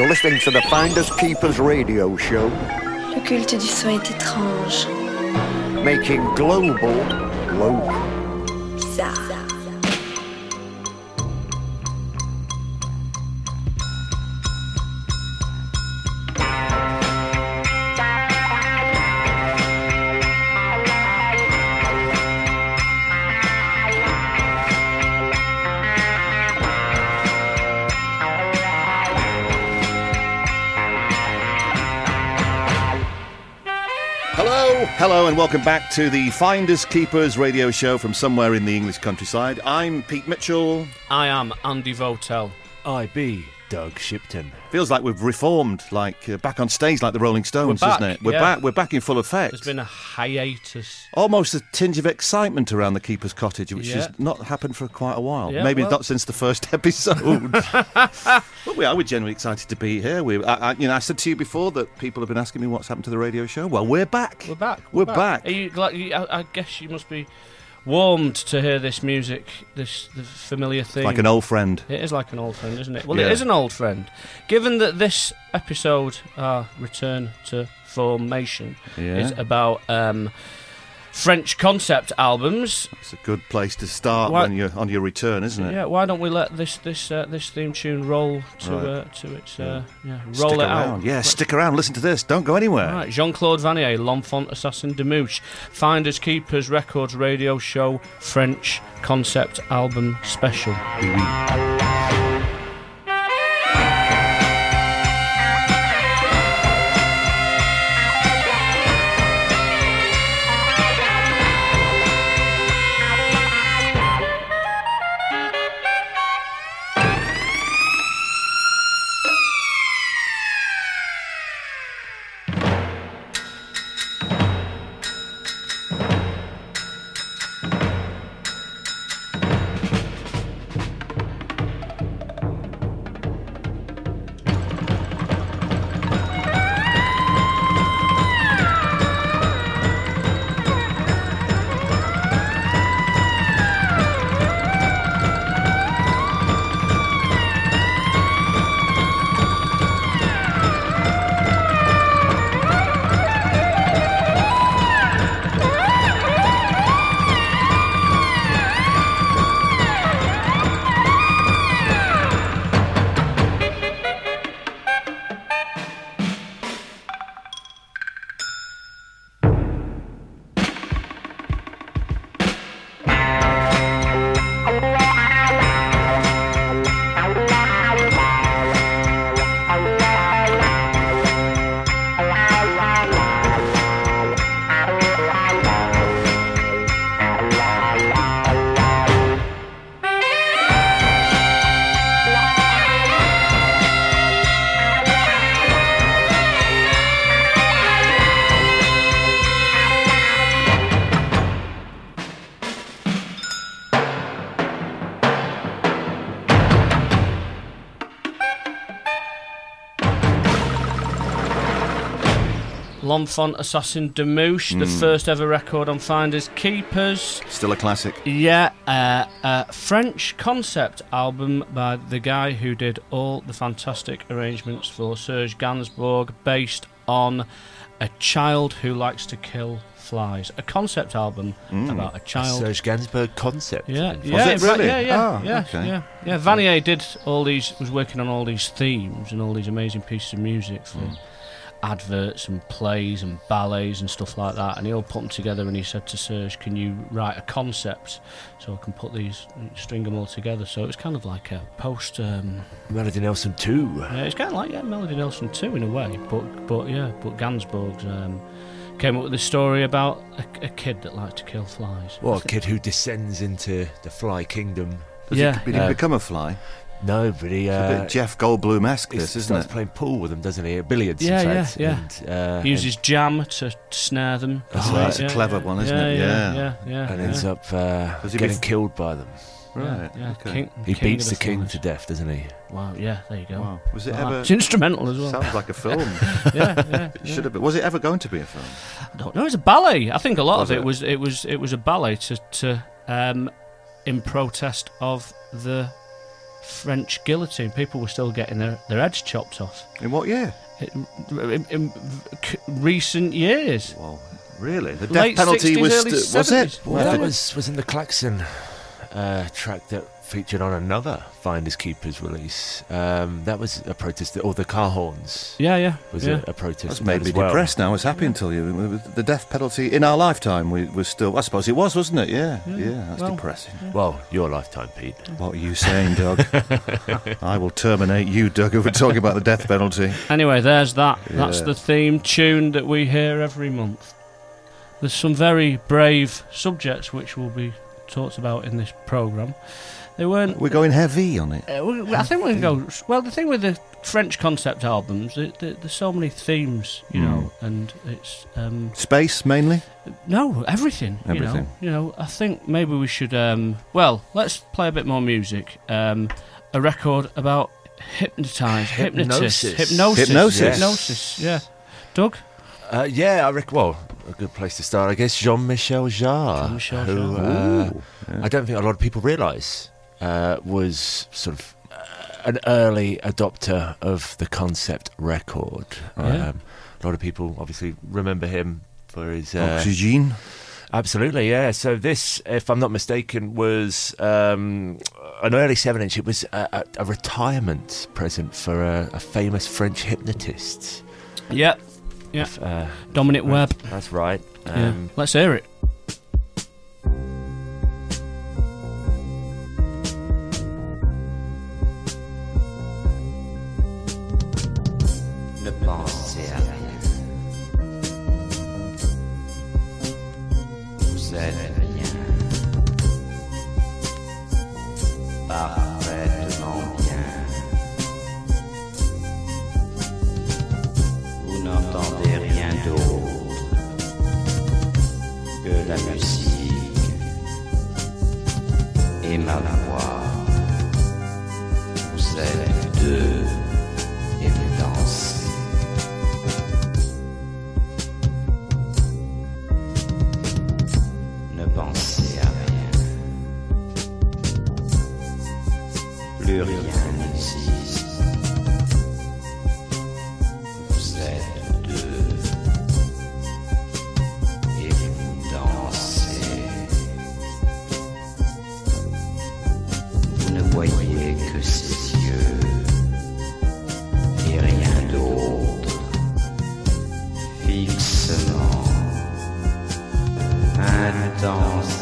You're listening to the Finders Keepers radio show, Le culte du son est étrange, making global local. Welcome back to the Finders Keepers radio show from somewhere in the English countryside. I'm Pete Mitchell. I am Andy Votel. I be Doug Shipton. Feels like we've reformed, like uh, back on stage, like the Rolling Stones, We're back, doesn't it? We're yeah. back. We're back in full effect. There's been a hiatus. Almost a tinge of excitement around the keeper's cottage, which Yeah. has not happened for quite a while. Yeah, Maybe well- not since the first episode. but we are. We're genuinely excited to be here. We, I, I, you know, I said to you before that people have been asking me what's happened to the radio show. Well, we're back. We're back. We're back. Are you glad? you- I, I guess you must be warmed to hear this music, this the familiar theme. Like an old friend. It is like an old friend, isn't it? Well, Yeah. it is an old friend. Given that this episode, our return to formation, Yeah. is about um, French concept albums. It's a good place to start Why- when you're on your return, isn't it? Yeah, why don't we let this this uh, this theme tune roll to Right. uh, to its uh, yeah, roll stick it around. out? Yeah, stick around. Listen to this. Don't go anywhere. Right, Jean Claude Vannier, L'Enfant Assassin des Mouches, Finders Keepers Records Radio Show French Concept Album Special. L'Enfant Assassin des Mouches, the first ever record on Finders Keepers. Still a classic. Yeah, uh, a French concept album by the guy who did all the fantastic arrangements for Serge Gainsbourg, based on a child who likes to kill flies. A concept album about a child. Serge Gainsbourg concept. Yeah, in yeah, it really? yeah, yeah, Ah, yeah, okay. yeah, yeah. Vannier did all these, was working on all these themes and all these amazing pieces of music for Hmm. Adverts and plays and ballets and stuff like that. And he all put them together. And he said to Serge, "Can you write a concept so I can put these, string them all together?" So it was kind of like a post. Um, Melody Nelson too. yeah, it's kind of like yeah, Melody Nelson too in a way, but but yeah, but Gainsbourg's um, came up with this story about a, a kid that liked to kill flies. Well, a kid who descends into the fly kingdom. Does Yeah, he, did he yeah. become a fly? No, but he, It's a uh, bit Jeff Goldblum-esque, this, isn't starts it? playing pool with them, doesn't he? At billiards, Yeah, in yeah, fact. yeah. And, uh, uses jam to snare them. That's Oh, right. it's a clever one, isn't yeah, it? Yeah, Yeah. yeah, yeah. and, and yeah. ends up uh, getting bef- killed by them. Right. Yeah, okay. king, He king beats of the king to death, doesn't he? Wow, yeah, there you go. Wow. Was it Wow. ever? It's instrumental as well. Sounds like a film. yeah, yeah. It should have been. Was it ever going to be a film? I don't know. It's a ballet. I think a lot Was of it, it? was it was it was a ballet to to um, in protest of the French guillotine. People were still getting their, their heads chopped off. In what year? In, in, in c- recent years. Well, really? The death Late penalty 60s, was early st- was it? Well, Yeah. that was was in the Klaxon uh, track that featured on another Finders Keepers release. Um, that was a protest, or the car horns Yeah, yeah. was yeah. a, a protest. That's of made me well. depressed now. What's happening until you? The death penalty in our lifetime we, was still. I suppose it was, wasn't it? Yeah, yeah. that's well, depressing. Well, your lifetime, Pete. What are you saying, Doug? I will terminate you, Doug, if we're talking about the death penalty. Anyway, there's that. That's the theme tune that we hear every month. There's some very brave subjects which will be talked about in this programme. They weren't. We're going heavy on it. Uh, we- I think we can go. Well, the thing with the French concept albums, it, there- there's so many themes, you Mm. know, and it's um, Space mainly. no everything. You know, Everything. you know. I think maybe we should. Um, well, let's play a bit more music. Um, a record about hypnotise, hypnotist, Hypnosis. hypnosis, Hypnosis. hypnosis. Yeah, Doug. Uh, yeah, I reckon. Well, a good place to start, I guess. Jean-Michel Jarre, Jean-Michel who Jarre. uh, Ooh, yeah. I don't think a lot of people realise uh, was sort of uh, an early adopter of the concept record. Yeah. Um, a lot of people obviously remember him for his. Uh, Oxygen. Absolutely, yeah. So this, if I'm not mistaken, was um, an early seven-inch. It was a, a, a retirement present for a, a famous French hypnotist. Yeah, yeah. Uh, Dominique Webb. that's right. Yeah. Um, Let's hear it. Pensez à rien. Vous êtes bien. Parfaitement bien. Vous n'entendez rien d'autre que la musique et ma voix. Rien n'existe. Vous êtes deux. Et vous dansez. Vous ne voyez que ses yeux. Et rien d'autre. Fixement intensément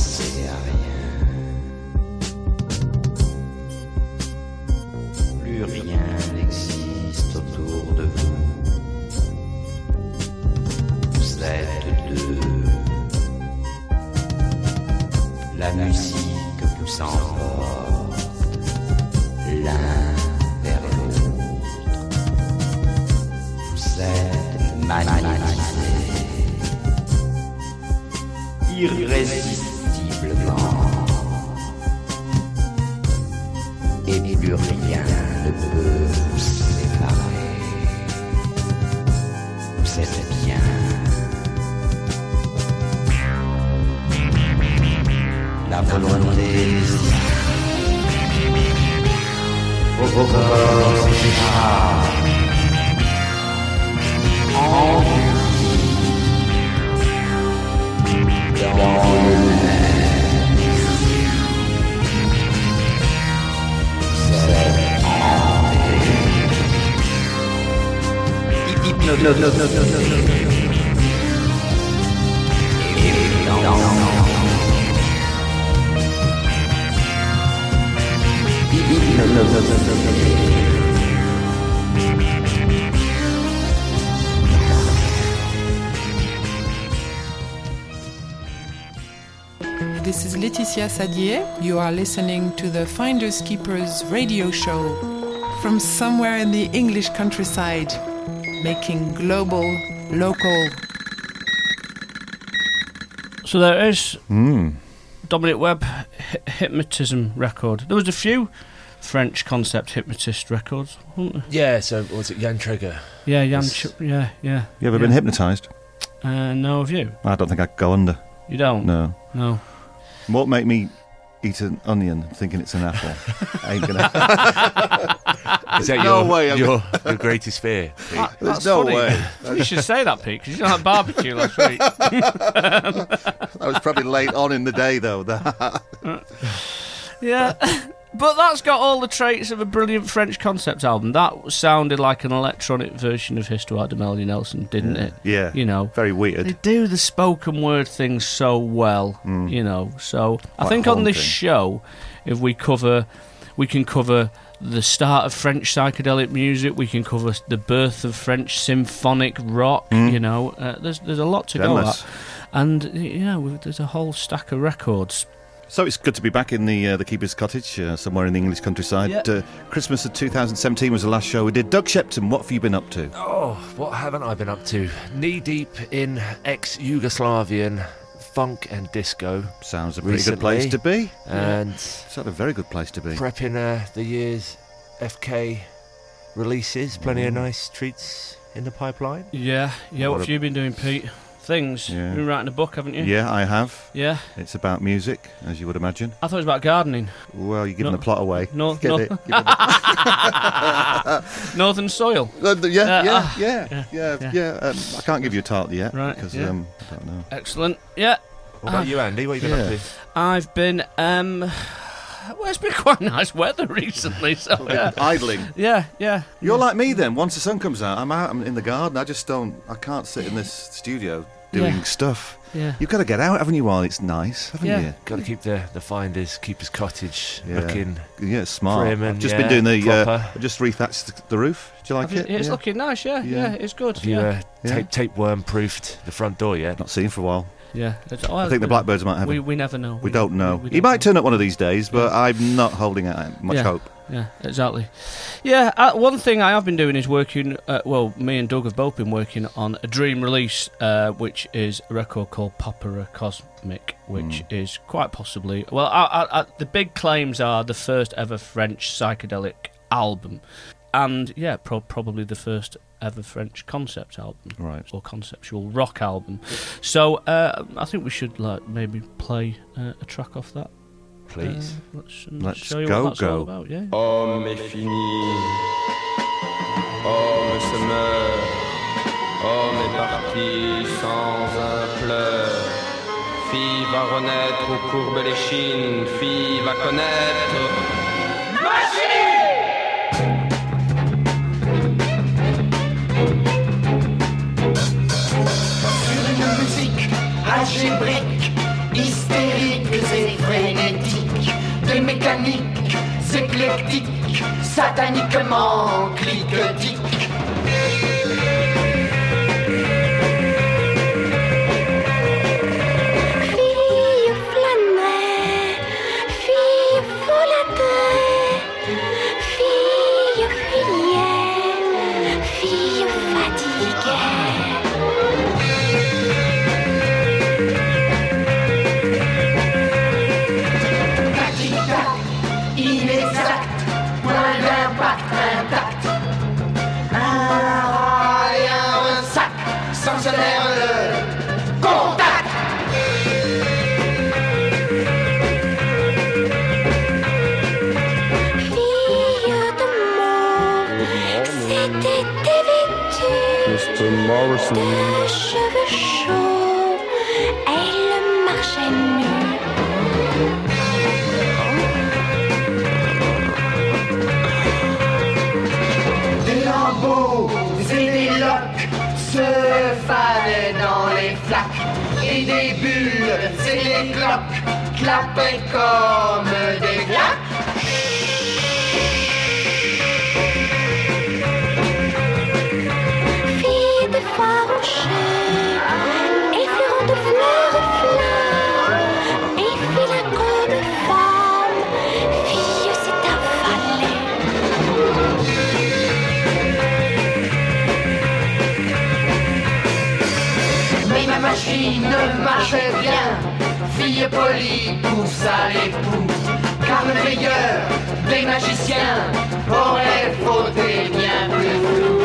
Ne pensez à rien. Plus rien n'existe autour de vous. Vous êtes deux. La musique vous emporte l'un vers l'autre. Vous êtes magnétisés irrésistiblement. Rien ne peut vous séparer. Vous êtes bien. La volonté vos corps. En dans le no, no, no, no, no, no, no. No. This is Laetitia Sadier. You are listening to the Finders Keepers radio show from somewhere in the English countryside making global, local. So there is Hmm. Dominique Webb hypnotism record. There was a few French concept hypnotist records, wasn't there? Yeah, so was it Jan Trigger? Yeah, Jan. Yes. Ch- yeah, yeah. You ever yeah. been hypnotised? Uh, no, have you? I don't think I could go under. You don't. No. No. What make me eat an onion thinking it's an apple? I ain't gonna. Is that No your, way, your, your greatest fear? Pete? That- There's that's no funny. way. you should say that, Pete, because you don't have barbecue last week. That was probably late on in the day, though. Yeah. But that's got all the traits of a brilliant French concept album. That sounded like an electronic version of Histoire de Melody Nelson, didn't it? yeah. You know, Very weird. they do the spoken word thing so well, mm. you know. So I Quite think on this show, if we cover, we can cover the start of French psychedelic music. We can cover the birth of French symphonic rock. You know, uh, there's there's a lot to Endless. go at, and yeah, we- there's a whole stack of records. So it's good to be back in the uh, the Keeper's Cottage, uh, somewhere in the English countryside. Yeah. Uh, Christmas of 2017 was the last show we did. Doug Shipton, what have you been up to? Oh, what haven't I been up to? Knee deep in ex Yugoslavian funk and disco, Sounds a pretty good place to be. and It's not a very good place to be. prepping uh, the year's FK releases. Plenty of nice treats in the pipeline. Yeah, yeah. What, What have you been doing, Pete? Things. Yeah. You've been writing a book, haven't you? Yeah, I have. Yeah. It's about music, as you would imagine. I thought it was about gardening. Well, you're giving No. the plot away. No, Get no. it? Give Northern soil. Uh, th- yeah, Uh, yeah, ah, yeah, yeah, yeah, yeah. yeah. Um, I can't give you a title yet, Right, Because yeah. um, I don't know. Excellent. Yeah. What about Ah. you, Andy? What have you been Yeah. up to? I've been. um Well, it's been quite nice weather recently, so yeah. Idling. Yeah, yeah. You're like me then. Once the sun comes out, I'm out. I'm in the garden. I just don't. I can't sit in this studio doing Yeah. stuff. Yeah. You've got to get out, haven't you? While it's nice, haven't Yeah. you? Got to keep the, the finders, keepers cottage Yeah. looking. Yeah, smart. Prim I've just yeah, been doing the. Uh. I just rethatched the- the roof. Do you like Have you- it? It's yeah. looking nice, yeah, yeah. Yeah. it's good. Have you yeah. uh, Yeah. tape, tapeworm proofed the front door yet? Not seen for a while. Yeah. Oh, I think the blackbirds might have. We, him. we never know. We don't know. we he don't might turn up one of these days, but I'm not holding out much Yeah. hope. Yeah, exactly. Yeah, uh, one thing I have been doing is working. Uh, well, me and Doug have both been working on a dream release, uh, which is a record called Popera Cosmic, which is quite possibly. Well, I, I, I, the big claims are the first ever French psychedelic album, and yeah, pro- probably the first ever French concept album Right. or conceptual rock album. So uh, I think we should like maybe play uh, a track off that. Please. Uh, let's, uh, Let's show you go, what that's go. all about. Yeah. Homme est fini, homme se meurt, homme est parti sans un pleur. Fille va renaître aux courbes l'échine, fille va connaître. hystériques et frénétiques, des mécaniques éclectiques, sataniquement cliquetis. De cheveux chauds, elle marchait nue. Se fanaient dans les flaques. Et des bulles et des cloques clapaient comme vie ne marche bien. Fille polie, pousse à l'époux. Car le meilleur des magiciens aurait fauté bien plus flou.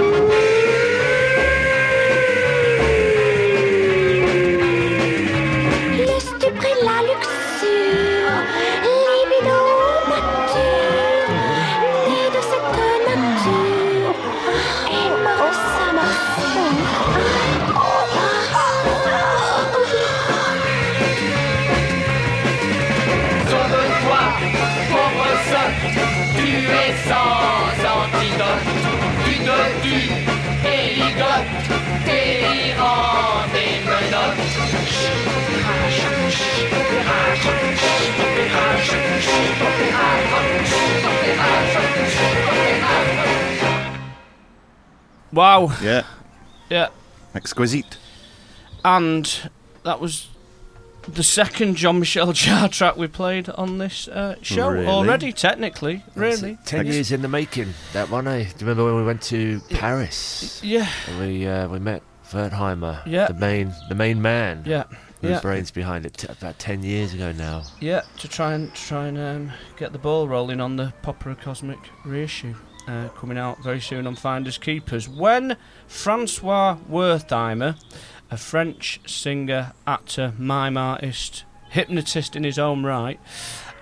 Wow. Yeah, Yeah. exquisite. And that was the second Jean-Michel Jarre track we played on this uh, show Really? already, technically. Really. Ten years in the making. That one, eh? Do you remember when we went to Paris? Yeah. And we uh, we met Wertheimer, Yeah. the main the main man, Yeah. Yeah. brains behind it. T- about ten years ago now. Yeah, to try and to try and um, get the ball rolling on the Popera Cosmic reissue, uh, coming out very soon on Finders Keepers. When Francois Wertheimer, a French singer, actor, mime artist, hypnotist in his own right,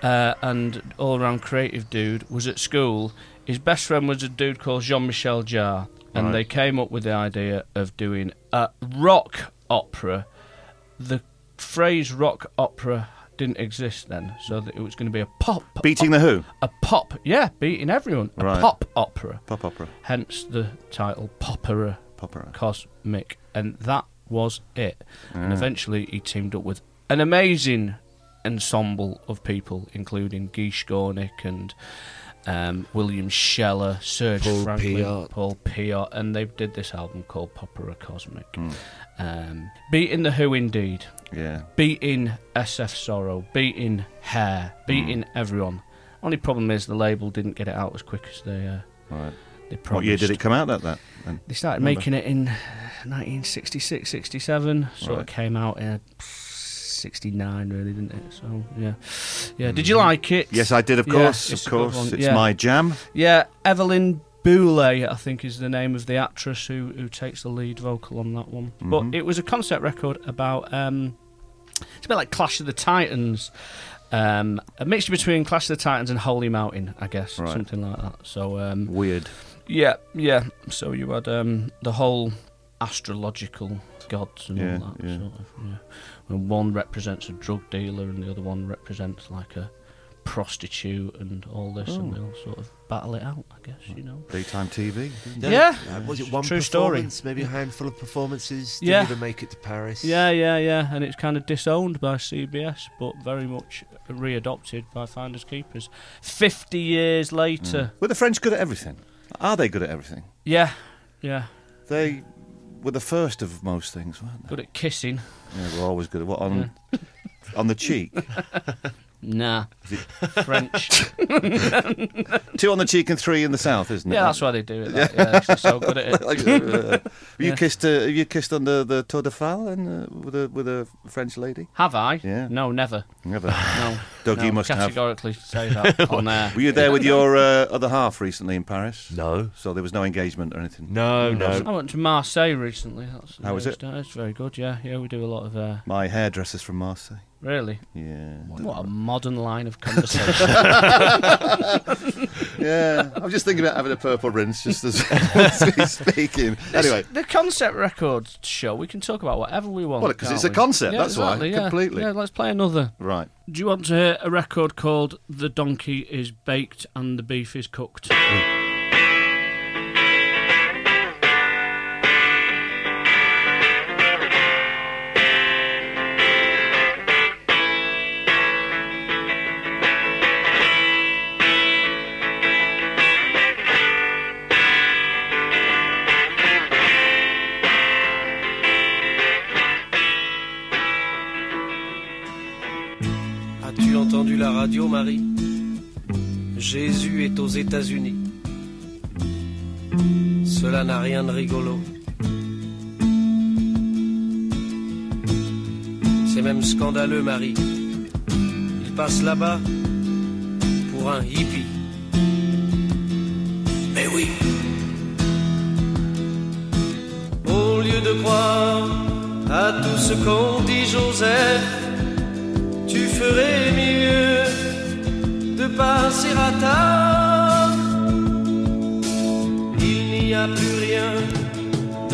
uh, and all-round creative dude, was at school, his best friend was a dude called Jean-Michel Jarre, and Right. they came up with the idea of doing a rock opera the phrase rock opera didn't exist then, so that it was going to be a pop, Beating the Who. a pop, yeah, beating everyone, a Right. pop opera. Pop opera. Hence the title Popera Popera. Cosmic, and that was it. And eventually, he teamed up with an amazing ensemble of people, including Guy Skornik and um, William Sheller, Serge Paul Franklin, Piot. Paul Piot, and they did this album called Popera Cosmic. Hmm. Um, beating the Who, indeed Yeah. beating SF Sorrow, beating Hair, beating Hmm. everyone. Only problem is the label didn't get it out as quick as they uh, Right. they promised. What year did it come out? That that. then? They started Remember? making it in 1966, 67. Sort Right. of came out in 69, really, didn't it? So yeah, yeah. Did you like it? Yes, I did. Of course, it's of course. It's yeah. my jam. Yeah, Evelyn Boulay, I think, is the name of the actress who, who takes the lead vocal on that one. Mhm. But it was a concept record about. Um, it's a bit like Clash of the Titans. Um, a mixture between Clash of the Titans and Holy Mountain, I guess, Right. something like that. So um, Weird. yeah, yeah. So you had um, the whole astrological gods and Yeah, all that yeah. sort of. Yeah. And one represents a drug dealer, and the other one represents like a prostitute, and all this, and Oh. they all sort of battle it out. I guess you know. Daytime TV. Yeah. Uh, was it one True story. performance? Maybe a handful of performances. Didn't Yeah. even make it to Paris. Yeah, yeah, yeah, and it's kind of disowned by CBS, but very much readopted by Finders Keepers. Fifty years later, Were the French good at everything? Are they good at everything? yeah, yeah, They were the first of most things, weren't they? good at kissing. Yeah, were always good at what on on the cheek. Nah, French. Two on the cheek and three in the south, isn't it? yeah, that's why they do it. That, yeah, 'cause they're so good at it. Like, uh, have you kissed? Uh, have you kissed on the, the Tour de Fal and uh, with a with a French lady? Have I? Yeah. No, never. Never. No. Doug, no, you must have. categorically say that on there. Were you there with your uh, other half recently in Paris? No. So there was no engagement or anything. No, no. I went to Marseille recently. That's How was it? It's very good. Yeah, yeah. We do a lot of. Uh, My hairdresser's from Marseille. Really, Yeah. what a modern line of conversation. Yeah. I'm just thinking about having a purple rinse just as, we're speaking. Anyway. the concept record show. We can talk about whatever we want. Well, 'cause can't it's a concept, Yeah, that's why, yeah. completely. Yeah, let's play another. Right. Do you want to hear a record called "The Donkey Is Baked and the Beef Is Cooked"? As-tu radio, Marie Jésus est aux États-Unis. Cela n'a rien de rigolo. C'est même scandaleux, Marie. Il passe là-bas pour un hippie. Mais oui. Au lieu de croire à tout ce qu'ont dit Joseph, tu ferais mieux de passer à table. Il n'y a plus rien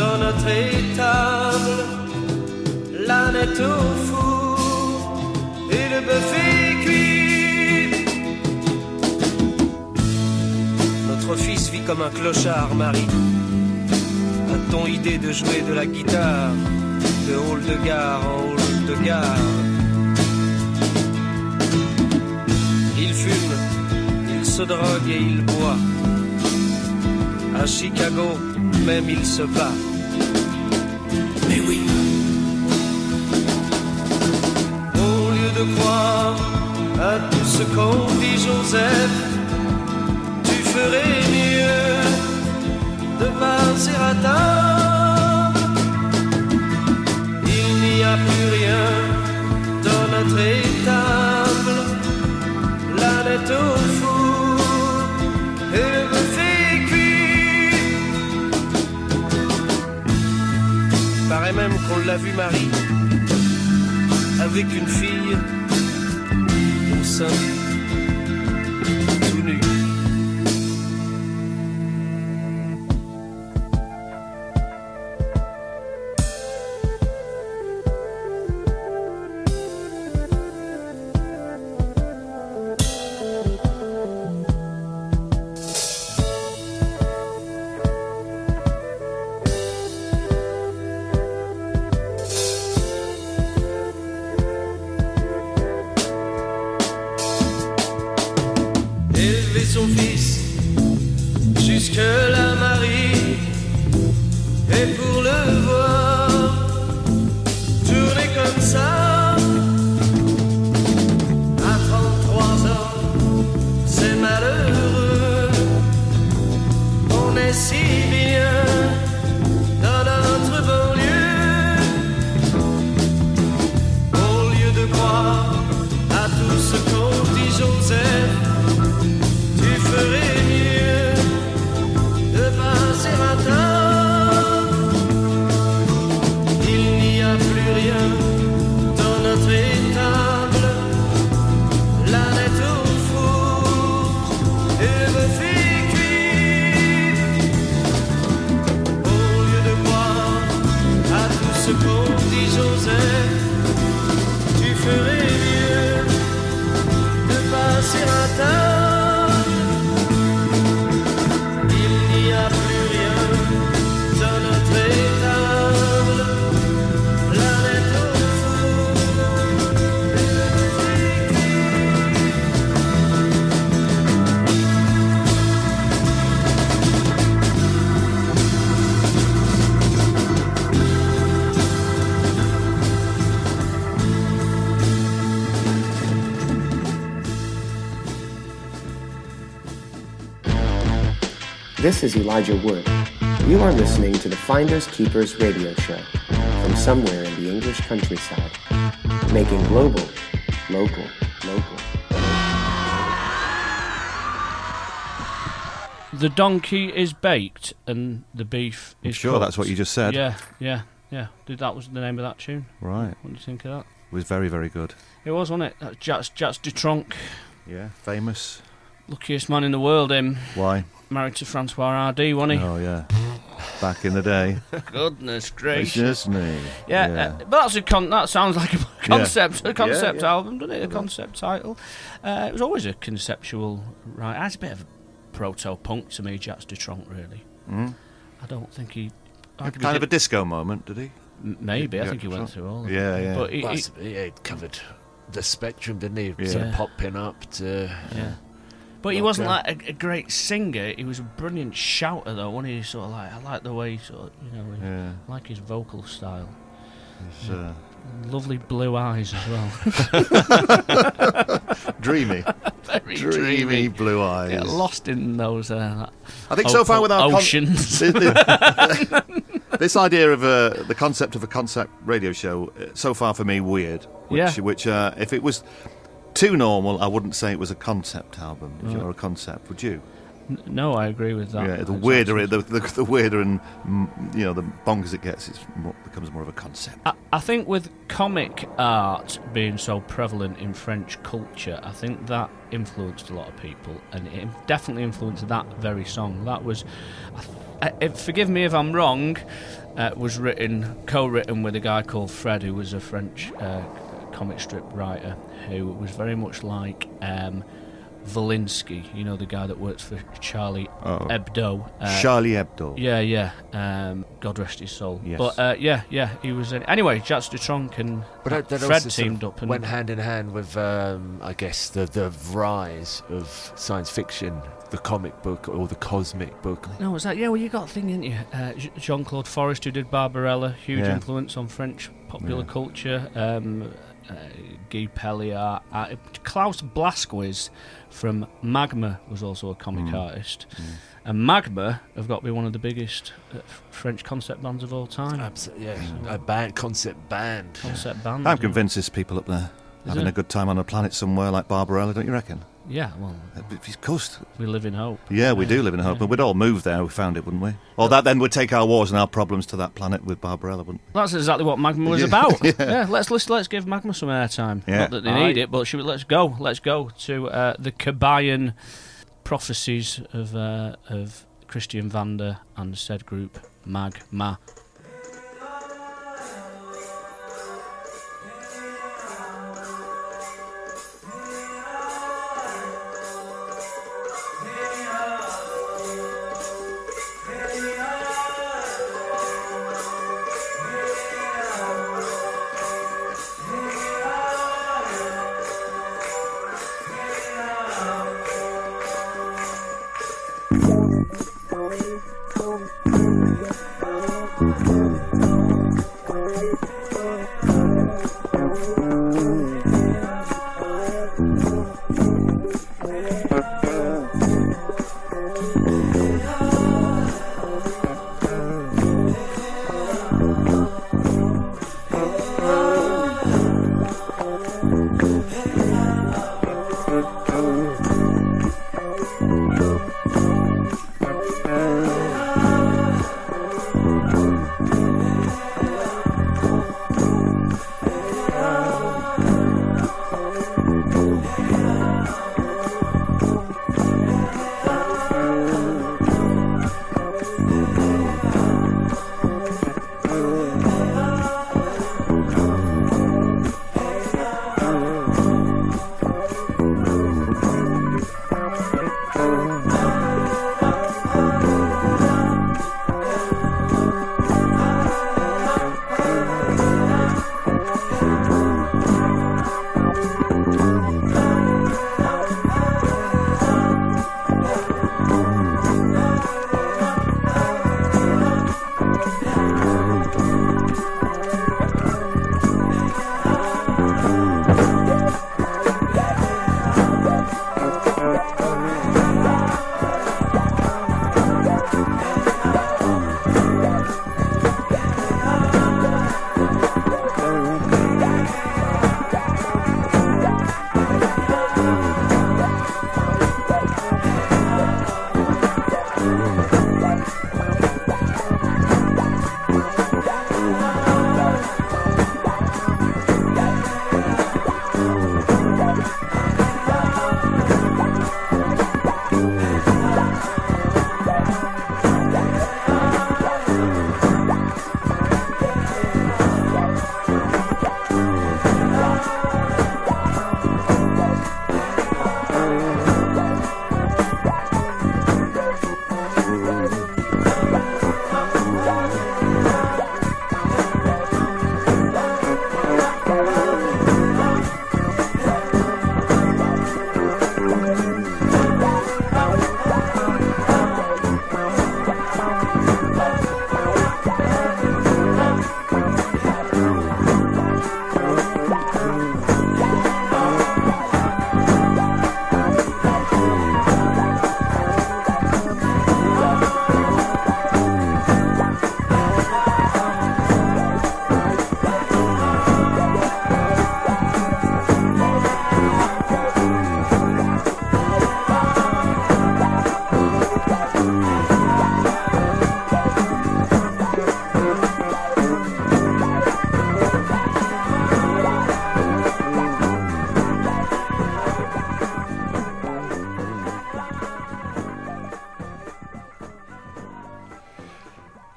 dans notre étable. L'âne est au four et le bœuf est cuit. Notre fils vit comme un clochard, Marie. A-t-on idée de jouer de la guitare de hall de gare en hall de gare Il fume, il se drogue et il boit. À Chicago, même il se bat. Mais oui. Au lieu de croire à tout ce qu'ont dit Joseph, tu ferais mieux de passer à. Il n'y a plus rien dans notre étable. Est au four et le bœuf est. Paraît même qu'on l'a vu Marie avec une fille au sein This is Elijah Wood. You are listening to the Finders Keepers radio show from somewhere in the English countryside, making global, local, local. The donkey is baked and the beef I'm is sure cooked. that's what you just said. Yeah, yeah, yeah. Did that was the name of that tune? Right. What do you think of that? It was very, very good. It was, wasn't it? That's Jacques Jacques Dutronc, Yeah, famous. Luckiest man in the world. Him Why? married to Françoise Hardy, wasn't he? Oh, yeah. Back in the day. Goodness It's gracious. just me. Yeah, Uh, but that's a con- that sounds like a concept, a concept yeah. album, doesn't it? A concept title. Uh, it was always a conceptual, right? It's a bit of proto punk to me, Jacques Dutronc, really. Mm. I don't think he. Kind of a disco moment, did he? M- Maybe I think he went through all. Of Yeah, it. yeah. But he, Well, he- that's- yeah, he covered the spectrum, didn't he? Yeah. Sort of Yeah. pop pin up to. yeah. But he wasn't like a, a great singer. He was a brilliant shouter, though. Wasn't he? Sort of like I like the way, he sort of, you know, Yeah. I like his vocal style. It's, uh, Lovely blue eyes as well. dreamy. Very dreamy, dreamy. blue eyes. Get lost in those. Uh, I think so far with our con- oceans. the- this idea of uh, the concept of a concept radio show, uh, so far for me, weird. Which, Yeah. Which, uh, if it was too normal, I wouldn't say it was a concept album. If Right. you're a concept, would you? N- No, I agree with that. yeah. The weirder, it, the, the, the weirder and mm, you know the bonkers it gets, it becomes more of a concept. I, I think with comic art being so prevalent in French culture, I think that influenced a lot of people, and it definitely influenced that very song. That was, I, I, forgive me if I'm wrong, uh, was written, co-written with a guy called Fred, who was a French uh, comic strip writer, who was very much like. Um, Wolinski, you know the guy that works for Charlie Oh. Hebdo. uh, Charlie Hebdo. Yeah, yeah. Um, God rest his soul. Yes. But uh, yeah, yeah, he was. In, anyway, Jacques Dutronc and But that, that Fred also sort teamed of up and went hand in hand with, um, I guess, the the rise of science fiction, the comic book or the cosmic book. No, was that? Yeah, well, you got a thing, didn't you? Uh, Jean Claude Forest, who did Barbarella, huge Yeah. influence on French popular Yeah. culture. Um, uh, Guy Peellaert, uh, Klaus Blasquiz from Magma was also a comic Mm. artist. And Magma have got to be one of the biggest uh, French concept bands of all time. Absolutely, yeah. A band, concept band. Concept band. I'm convinced there's people up there Is having there? a good time on a planet somewhere like Barbarella, don't you reckon? Yeah, well, Of course. we live in hope. Yeah, we do live in hope, but we'd all move there. We found it, wouldn't we? Or that then would take our wars and our problems to that planet with Barbarella, wouldn't? That's exactly what Magma was Yeah. about. Yeah. yeah. let's, let's let's give Magma some airtime. Yeah. Not that they Aye. need it, but should we, let's go. Let's go to uh, the Kobaïan prophecies of uh, of Christian Vander and said group Magma.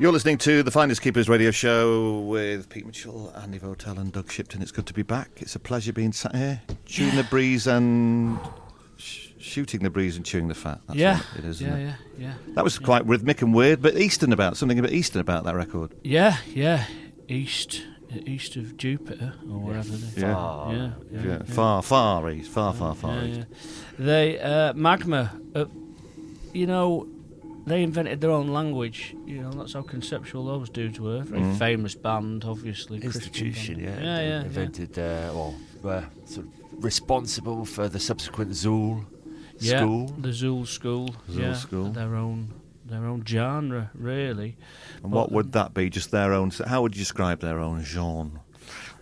You're listening to the Finders Keepers radio show with Pete Mitchell, Andy Votel, and Doug Shipton. It's good to be back. It's a pleasure being sat here, chewing the breeze and sh- shooting the breeze and chewing the fat. That's yeah, what it is. yeah, isn't it? yeah, yeah. That was quite rhythmic and weird, but Eastern about something a bit Eastern about that record. Yeah, yeah. East, east of Jupiter or wherever they. Yeah. yeah, yeah, Yeah, yeah. far, far east, far, far, far Yeah, east. yeah. They uh, magma. Uh, you know, they invented their own language. You know, that's how conceptual those dudes were. Very Mm. famous band, obviously. Christian Institution, band. yeah. yeah, they yeah, yeah. Invented, uh, well, were sort of responsible for the subsequent Zeuhl Yeah, school. the Zeuhl school. Zeuhl yeah, school. Their own, their own genre, really. And But, what would that be? Just their own. How would you describe their own genre?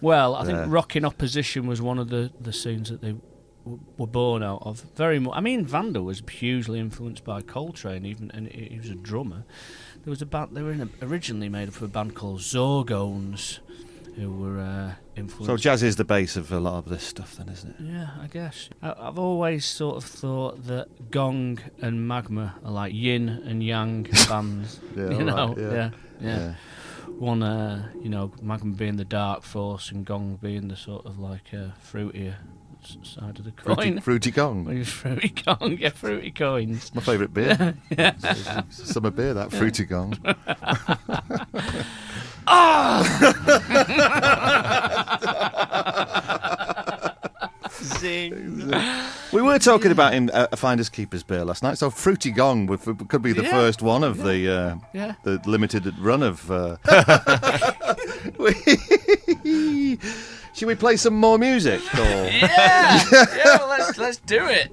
Well, I think there? Rock in Opposition was one of the, the scenes that they w- were born out of. Very much. I mean, Vander was hugely influenced by Coltrane, even, and he was a drummer. There was a band. They were in a, originally made up of a band called Zorgones, who were uh, influenced. So jazz is the base of a lot of this stuff, then, isn't it? Yeah, I guess. I, I've always sort of thought that Gong and Magma are like yin and yang bands. Yeah, you know, alright, yeah. yeah, yeah. Yeah. One, uh, you know, Magma being the dark force and Gong being the sort of like uh, fruitier side of the coin. Fruity, fruity Gong. Well, fruity Gong, yeah, fruity coins. My favourite beer. yeah. Summer beer, that fruity Gong. Zing. We were talking about in uh, a Finders Keepers beer last night, so Fruity Gong could be the Yeah. first one of the uh, Yeah. the limited run of. Uh, Should we play some more music? Or? Yeah, yeah. Let's let's do it.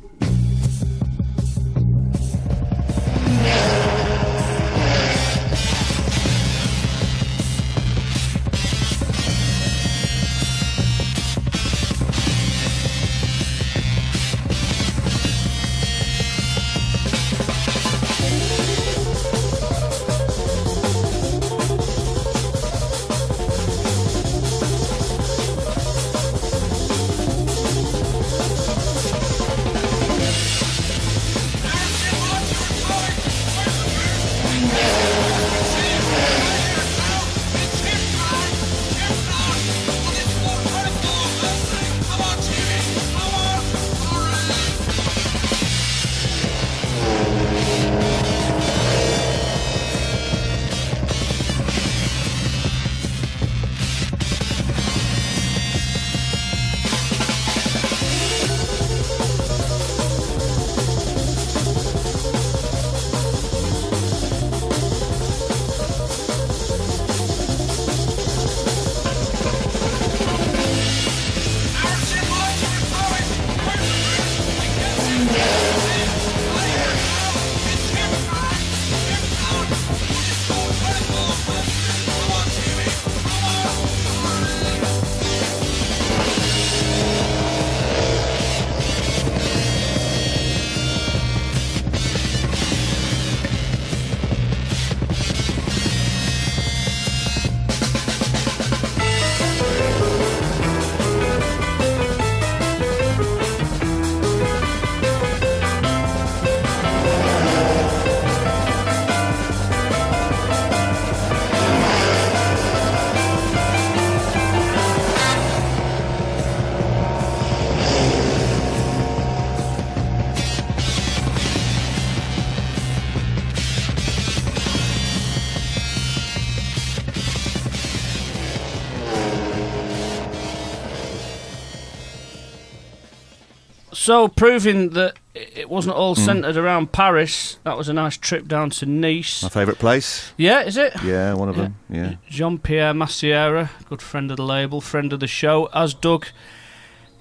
So, proving that it wasn't all Mm. centred around Paris, that was a nice trip down to Nice. My favourite place. Yeah, is it? Yeah, one of them. Yeah. Jean Pierre Massiera, good friend of the label, friend of the show. As Doug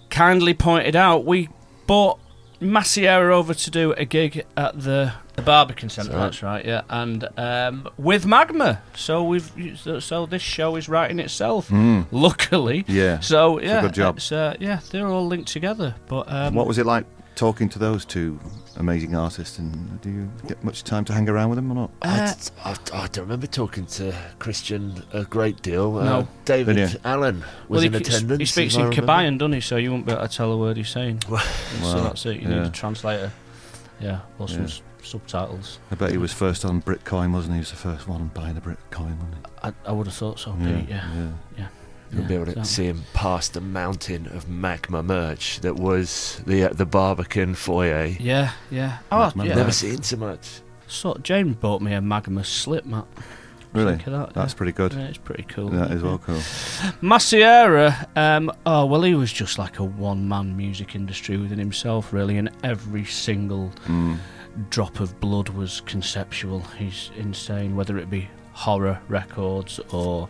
kindly pointed out, we brought Massiera over to do a gig at the, the Barbican Centre. That's right. That's right, yeah, and um, with Magma. So we've so, so this show is writing itself. Mm. Luckily, Yeah, So it's a yeah, good job. It's, uh, yeah, they're all linked together. But um, what was it like talking to those two amazing artists? And do you get much time to hang around with them or not? I, d- I d- I don't remember talking to Christian a great deal. Uh, No. Daevid Did you? Allen well, was in he, attendance. he speaks in. Kobaïan, doesn't he? So you won't be able to tell a word he's saying. so that's it. You yeah. need a translator. Yeah, or Yeah. s subtitles. I bet he was first on Britcoin, wasn't he? He was the first one buying a Britcoin, wasn't I, I would have thought so, yeah, Pete. Yeah, yeah. You'll be able to see him past the mountain of magma merch that was the uh, the Barbican foyer. Yeah, yeah. Oh, Magma yeah. Never seen so much. So James bought me a Magma slip mat. Really? Think of that, That's yeah. pretty good. Yeah, it's pretty cool. That is well cool. Massiera, um, oh well, he was just like a one-man music industry within himself, really, and every single Mm. Drop of blood was conceptual. He's insane, whether it be horror records or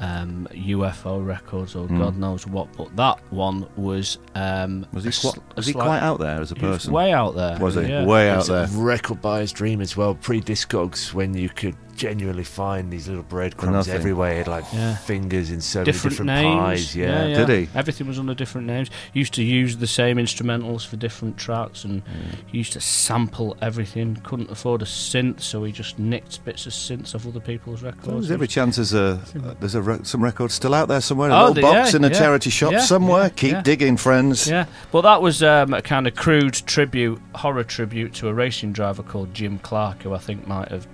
um, UFO records or Mm. God knows what. But that one was um, Was he quite, sl- a was he quite out there as a he was person? way out there. Was he? Yeah. Way out was there. Record by buyer's dream as well. Pre Discogs, when you could genuinely find these little breadcrumbs nothing. everywhere, He had like Yeah. fingers in so different, many different names. pies. Yeah. yeah. Did he? Everything was under different names. He used to use the same instrumentals for different tracks, and he used to sample everything. Couldn't afford a synth, so he just nicked bits of synths off other people's records. There's every chance there's a uh, there's a re- some records still out there somewhere, a Oh, little the- box yeah, in a yeah, charity shop yeah, somewhere. yeah, Keep yeah. digging, friends. Yeah, but that was um, a kind of crude tribute, horror tribute to a racing driver called Jim Clark, who I think might have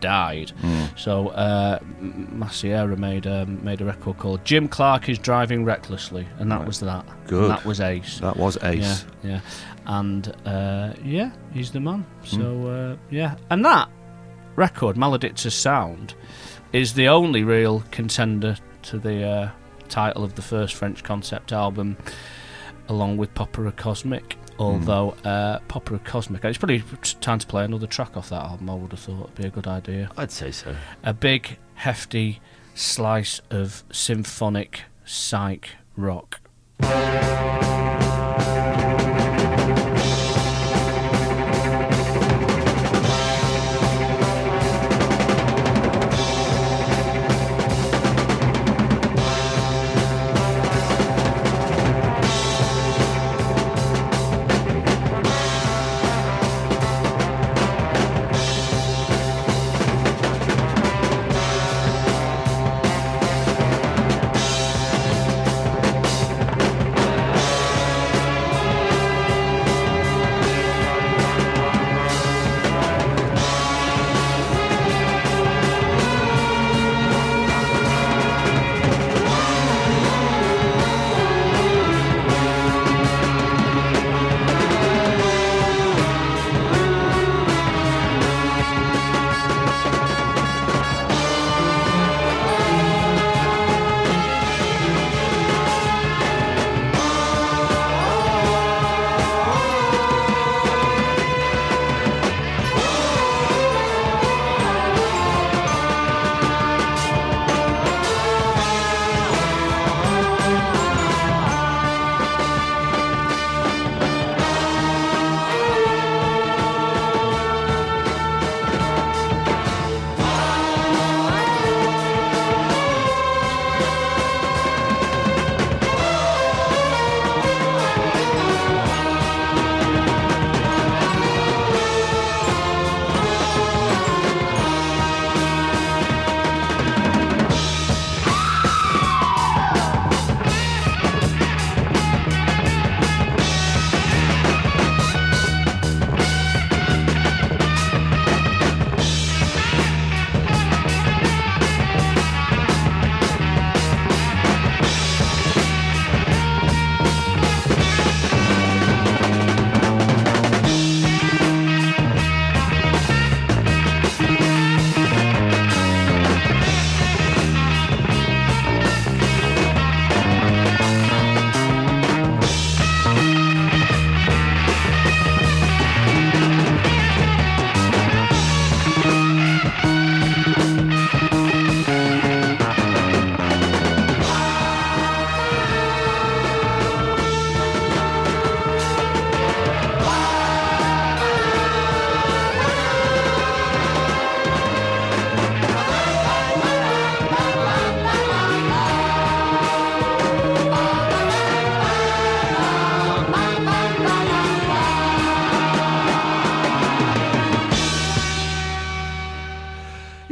died. Mm. So uh, Massiera made a, made a record called Jim Clark is driving recklessly, and that Right. was that. Good. And that was Ace. That was Ace. Yeah, yeah, and uh, yeah, he's the man. So uh, yeah, and that record, Maledictus Sound, is the only real contender to the uh, title of the first French concept album, along with Popera Cosmic. Although uh, Popera Cosmic, it's probably time to play another track off that album. I would have thought it'd be a good idea. I'd say so. A big, hefty slice of symphonic psych rock.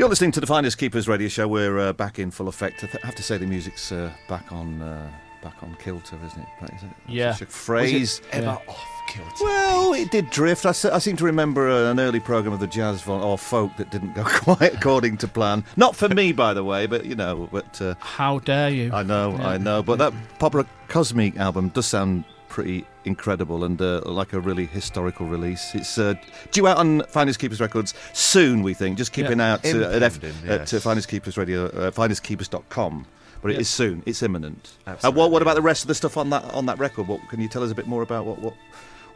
You're listening to the Finders Keepers radio show. We're uh, back in full effect. I th- have to say the music's uh, back on uh, back on kilter, isn't it? That is a- that's Yeah. such a phrase. Was it ever Yeah. off killed. Well, it did drift. I, se- I seem to remember uh, an early program of the jazz von, or folk that didn't go quite according to plan. Not for me, by the way, but you know. But uh, How dare you? I know, Yeah. I know. But that Popera Cosmic album does sound pretty incredible and uh, like a really historical release. It's uh, due out on Finders Keepers Records soon, we think. Just keep Yeah. an eye out to, at, F, Impending, at yes. uh, Finders Keepers Radio, uh, finderskeepers.com. But it Yeah. is soon. It's imminent. Uh, Absolutely, what, what about the rest of the stuff on that on that record? What can you tell us a bit more about what what,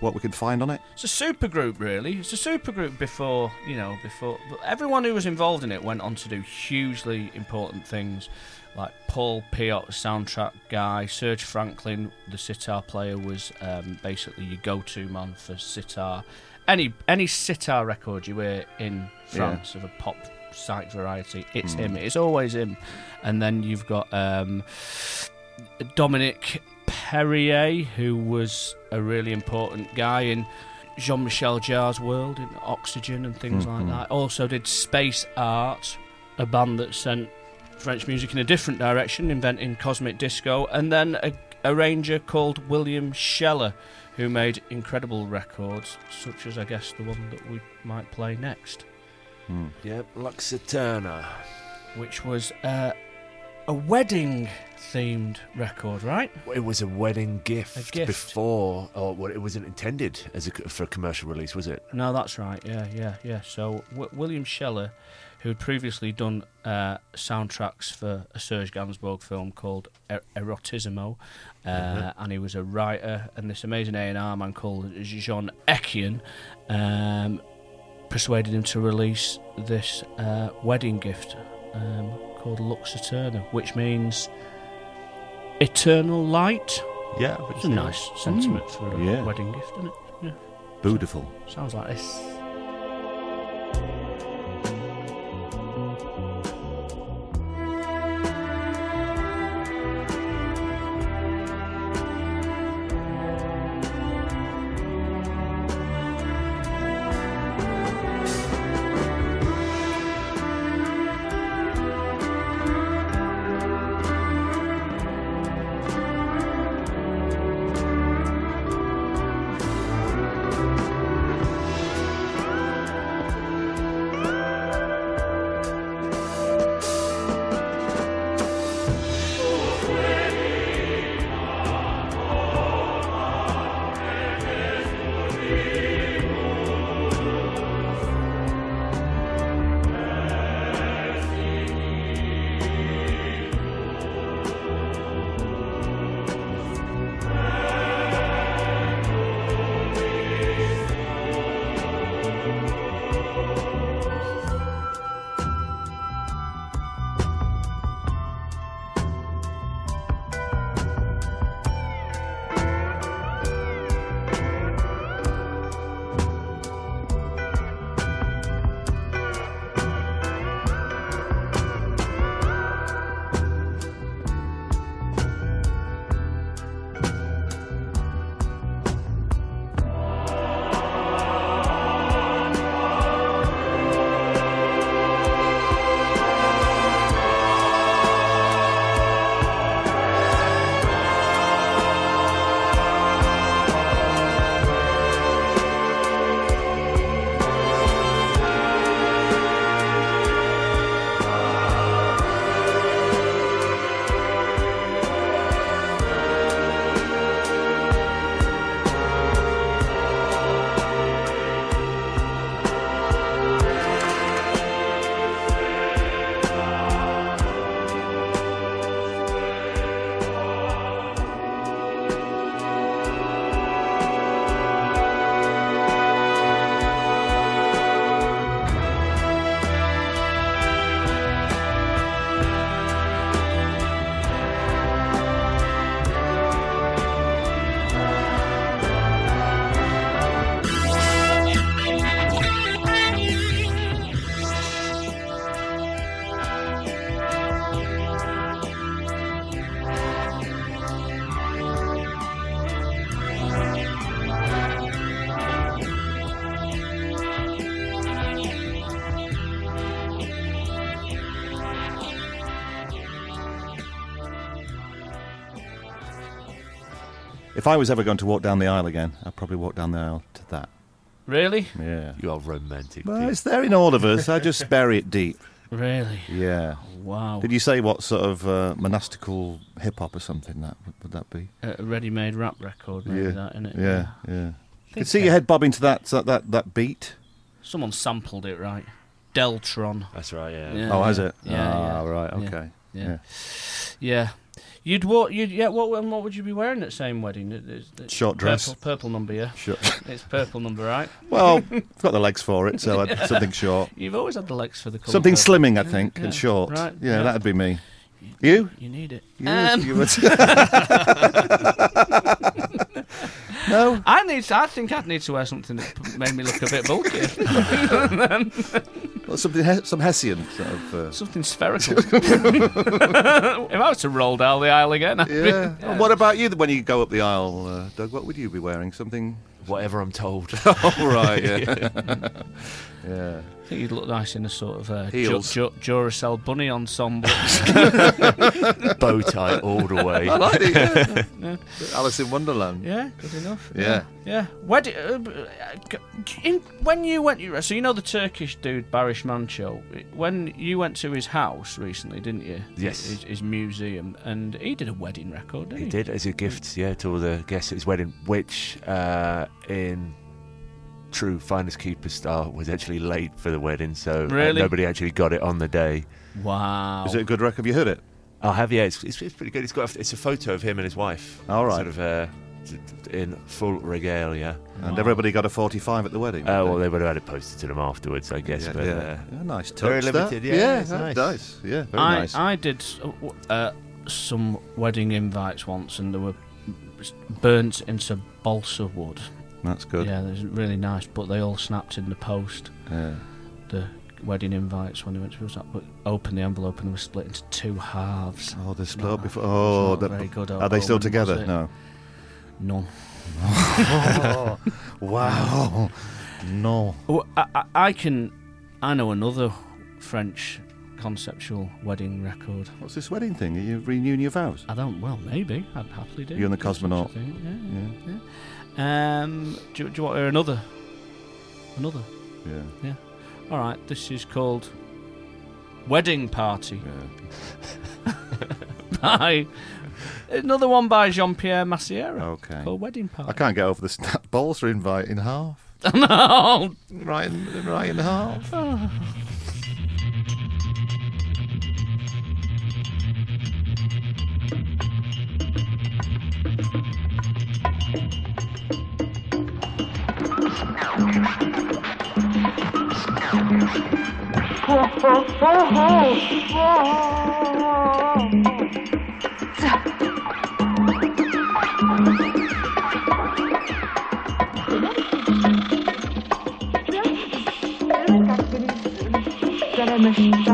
what we can find on it? It's a super group, really. It's a super group before, you know, before. But everyone who was involved in it went on to do hugely important things, like Paul Piot, soundtrack guy, Serge Franklin, the sitar player, was um, basically your go-to man for sitar. Any any sitar record you hear in France of a pop site variety, it's him. It's always him. And then you've got um, Dominique Perrier, who was a really important guy in Jean Michel Jarre's world in Oxygen and things like that. Also did Space Art, a band that sent French music in a different direction, inventing cosmic disco, and then a arranger called William Sheller, who made incredible records, such as I guess the one that we might play next, Yep, Lux Aeterna. which was uh, a wedding themed record, right? It was a wedding gift, A gift. before, or well, it wasn't intended as a, for a commercial release, was it? No, that's right. Yeah, yeah, yeah. So w- William Sheller, who had previously done uh, soundtracks for a Serge Gainsbourg film called er- Erotismo, uh, and he was a writer, and this amazing A&R man called Jean Ekian um, persuaded him to release this uh, wedding gift um, called Lux Aeterna, which means eternal light. Yeah, It's a nice sentiment for a yeah. wedding gift, isn't it? Yeah. Beautiful. Sounds like this. I was ever going to walk down the aisle again, I'd probably walk down the aisle to that. Really? Yeah. You are romantic. Well, Pete. it's there in all of us. I just bury it deep. Really? Yeah. Wow. Did you say what sort of uh, monastical hip hop or something that would, would that be? A ready-made rap record, maybe yeah. that, innit? Yeah, yeah. You could see so. your head bobbing to that that that, that beat. Someone sampled it, right? Deltron. That's right. Yeah. Yeah. Oh, has it? Yeah, Ah, yeah. right. Yeah. Okay. Yeah. Yeah. You'd what? You'd yeah. What? What would you be wearing at same wedding? It- it's- it's Short dress. Purple, purple number, yeah. Sure. It's purple number, right? Well, I've got the legs for it, so I'd, something short. You've always had the legs for the colour Something purple. slimming, I think, yeah. and short. Right. Yeah, that'd be me. You? You need it. You, Um, you would- no. I need. To, I think I'd need to wear something that made me look a bit bulky. Well, something, he- some Hessian sort of. Uh, something spherical. if I was to roll down the aisle again, I'd be- yeah. And what about you when you go up the aisle, uh, Doug? What would you be wearing? Something. Whatever I'm told. oh, right. Yeah. yeah. I think you'd look nice in a sort of uh, Heels. Ju- Ju- Duracell bunny ensemble. Bow tie all the way. I like it. Yeah. Yeah. Alice in Wonderland. Yeah, good enough. Yeah. Yeah. Where did, uh, in, when you went, you- so you know the Turkish dude Barish Manço. When you went to his house recently, didn't you? Yes. His, his museum, and he did a wedding record, didn't he? He did as a gift, yeah, to all the guests at his wedding, which uh, in true finest keeper star was actually late for the wedding, so uh, nobody actually got it on the day. Wow. Is it a good record? Have you heard it? I have, yeah. It's, it's, it's pretty good. It's got it's a photo of him and his wife. All right. Sort of uh, in full regalia. And everybody got a 45 at the wedding. Uh, well, they? they would have had it posted to them afterwards, I guess. Yeah, but yeah. Uh, Yeah, nice touch. very that. limited, yeah, yeah, it's nice. nice. Yeah, very I, nice. I did uh, some wedding invites once, and they were burnt into balsa wood. That's good. Yeah, they're really nice, but they all snapped in the post. Yeah. The wedding invites when they went to us, but opened the envelope and they were split into two halves. Oh, they split up before. Oh, not that- very good are they still omen, together? it? No. None. wow. No. Oh, I, I, I can. I know another French conceptual wedding record. What's this wedding thing? Are you renewing your vows? I don't. Well, maybe I'd happily do. You and the do such a cosmonaut. thing, Yeah, yeah. yeah. Um, do, you- do you want to hear another? Another. Yeah. Yeah. All right. This is called Wedding Party. by another one by Jean Pierre Massiera. Okay. Called Wedding Party. I can't get over this balsa invite in half. no. Right in, right in half. ho ho ho ho 자 사람을 다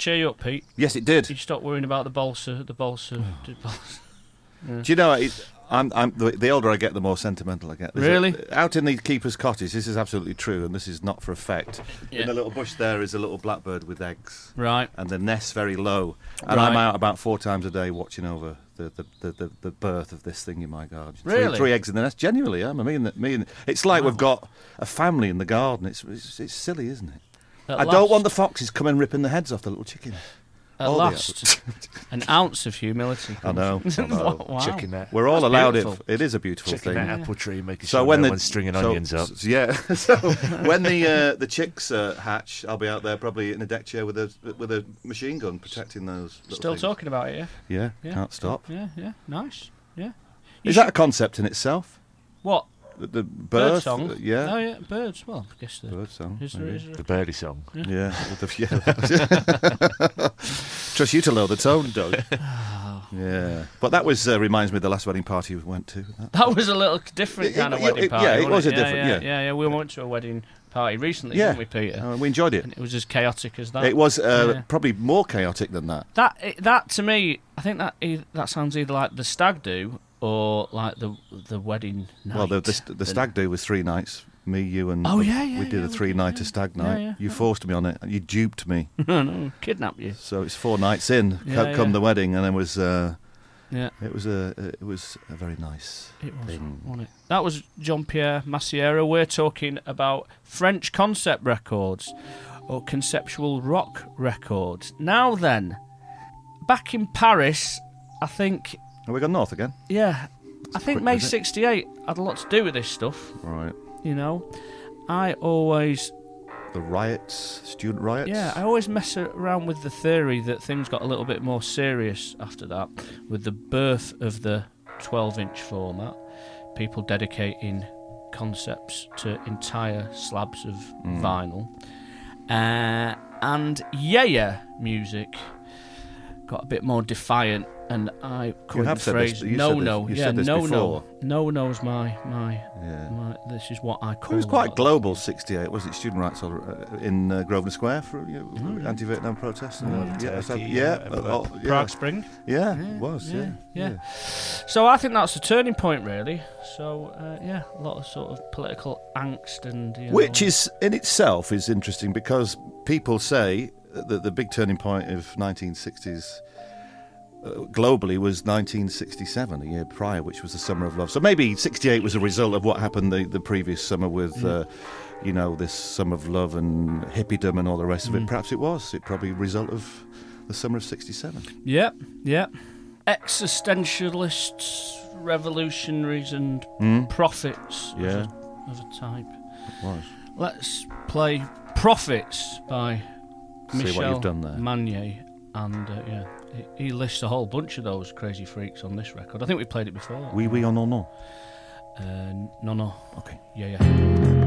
cheer you up, Pete. Yes, it did. You stop worrying about the balsa, the balsa. Oh. the balsa. Yeah. Do you know? It, I'm, I'm, the, the older I get, the more sentimental I get. There's a- Really? out in the keeper's cottage, this is absolutely true, and this is not for effect. Yeah. In the little bush there is a little blackbird with eggs. Right. And the nest's very low. And I'm out about four times a day watching over the, the, the, the, the birth of this thing in my garden. Really? Three, eggs in the nest. Genuinely, yeah. I mean, that- me and, it's like we've got a family in the garden. It's, it's, it's silly, isn't it? At I last. don't want the foxes coming ripping the heads off the little chickens. At All last, an ounce of humility. I know. I know. wow. Chicken that. We're all That's allowed beautiful. it. It is a beautiful Checking thing. that apple tree, making so sure when no the, one's stringing so- onions up. s- Yeah. so when the uh, the chicks uh, hatch, I'll be out there probably in a deck chair with a with a machine gun protecting those. Still things. talking about it, yeah? Yeah, yeah. can't stop. Yeah, yeah, nice. Yeah. Is that a concept in itself? What? The, the Bird birth, song? yeah. Oh, yeah, birds. Well, I guess the bird song. Is there, maybe. is there The birdie song. Yeah. the- yeah. Trust you to lower the tone, Doug. yeah. But that was uh, reminds me of the last wedding party we went to. That- That was a little different It- kind of wedding it- party. yeah, it wasn't a different- Yeah, yeah. yeah, yeah. We went to a wedding party recently, Yeah. didn't we, Peter? Uh, we enjoyed it. And it was as chaotic as that. It was uh, Yeah. probably more chaotic than that. That that to me, I think that e- that sounds either like the stag do or like the the wedding night. Well, the, the, the stag do was three nights. Me, you, and Oh, yeah, yeah, we did yeah, a three nighter stag night. yeah. You forced me on it. You duped me. no, no, kidnap you. So it's four nights in. Yeah, come yeah. the wedding, and it was. Uh, Yeah. It was a. It was a very nice. It was, thing. wasn't it? That was Jean Pierre Massiera. We're talking about French concept records or conceptual rock records. Now then, back in Paris, I think, Have we gone north again? yeah, I think quick May visit. 68 had a lot to do with this stuff, Right. you know. I always, The riots, student riots. yeah, I always mess around with the theory that things got a little bit more serious after that with the birth of the 12 inch format, people dedicating concepts to entire slabs of Mm. vinyl, uh, and yeah, yeah music got a bit more defiant. And I coined have the said this- phrase no this- no yeah no before. no no knows my my, Yeah. my this is what I call It was quite global. Sixty-eight was it? Student rights uh, in uh, Grosvenor Square for you know, Mm. anti-Vietnam protests. and, Oh, uh, yeah, Turkey, yeah, uh, uh, oh, yeah. Prague Spring. Yeah, Yeah, it was. Yeah, yeah, So I think that's a turning point, really. So uh, yeah, a lot of sort of political angst and you know, Which is in itself is interesting because people say that the big turning point of 1960s uh, globally was 1967, a year prior, which was the Summer of Love. So maybe 68 was a result of what happened the, the previous summer with, Mm. uh, you know, this Summer of Love and hippiedom and all the rest of it. Mm. Perhaps it was. It probably a result of the summer of 67. Yep, yep. Existentialists, revolutionaries, and Mm. prophets of, Yeah. a, of a type. It was. Let's play Prophets by See what you've done there. Vannier. And uh, yeah, he, he lists a whole bunch of those crazy freaks on this record. I think we played it before. Oui, oui, or no, non. Uh, no, no. Okay. Yeah, yeah.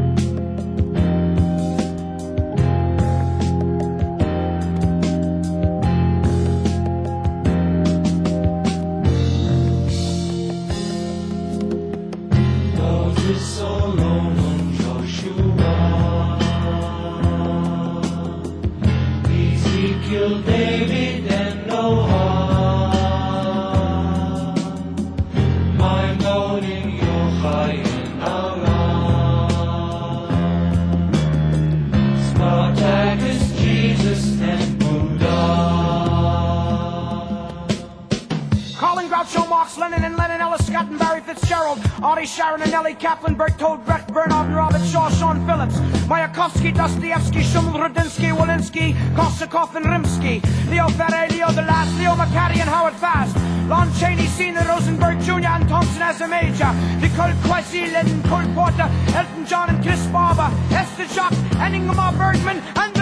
Korsakov and Rimsky, Leo Ferre, Leo DeLast, Leo McCarty and Howard Fast, Lon Chaney Sr., Rosenberg Jr. and Thompson as a major, Nicole Quasi, Lennon Cole Porter, Elton John and Chris Barber, Esther Jacques and Ingmar Bergman, and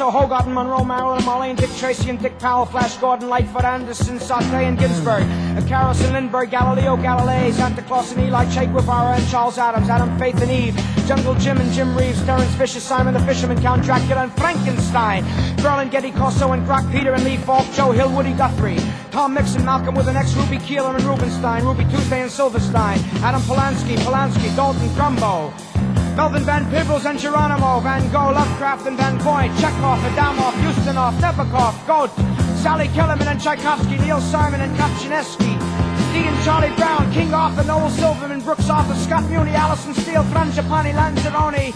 And Hogarth Monroe, Marilyn Marlene, Dick Tracy and Dick Powell, Flash Gordon, Lightfoot, Anderson, Sauté and Ginsberg, Carolson Lindbergh, Galileo Galilei, Santa Claus and Eli, Che Guevara and Charles Adams, Adam Faith and Eve, Jungle Jim and Jim Reeves, Terence Fisher, Simon the Fisherman, Count Dracula and Frankenstein, Berlin, Getty Corso and Grok, Peter and Lee Falk, Joe Hill, Woody Guthrie, Tom Mix and Malcolm with an ex Ruby Keeler and Rubenstein, Ruby Tuesday and Silverstein, Adam Polanski, Polanski, Dalton Trumbo, Melvin Van Peebles and Geronimo, Van Gogh, Lovecraft and Van Vogt, Chekhov, Adamov, Ustinov, Nabokov, Goat, Sally Kellerman and Tchaikovsky, Neil Simon and Kopchineski, Dean Charlie Brown, King Arthur, Noel Silverman, Brooks Arthur, Scott Muni, Allison Steele, Frangipani, Lanzarone,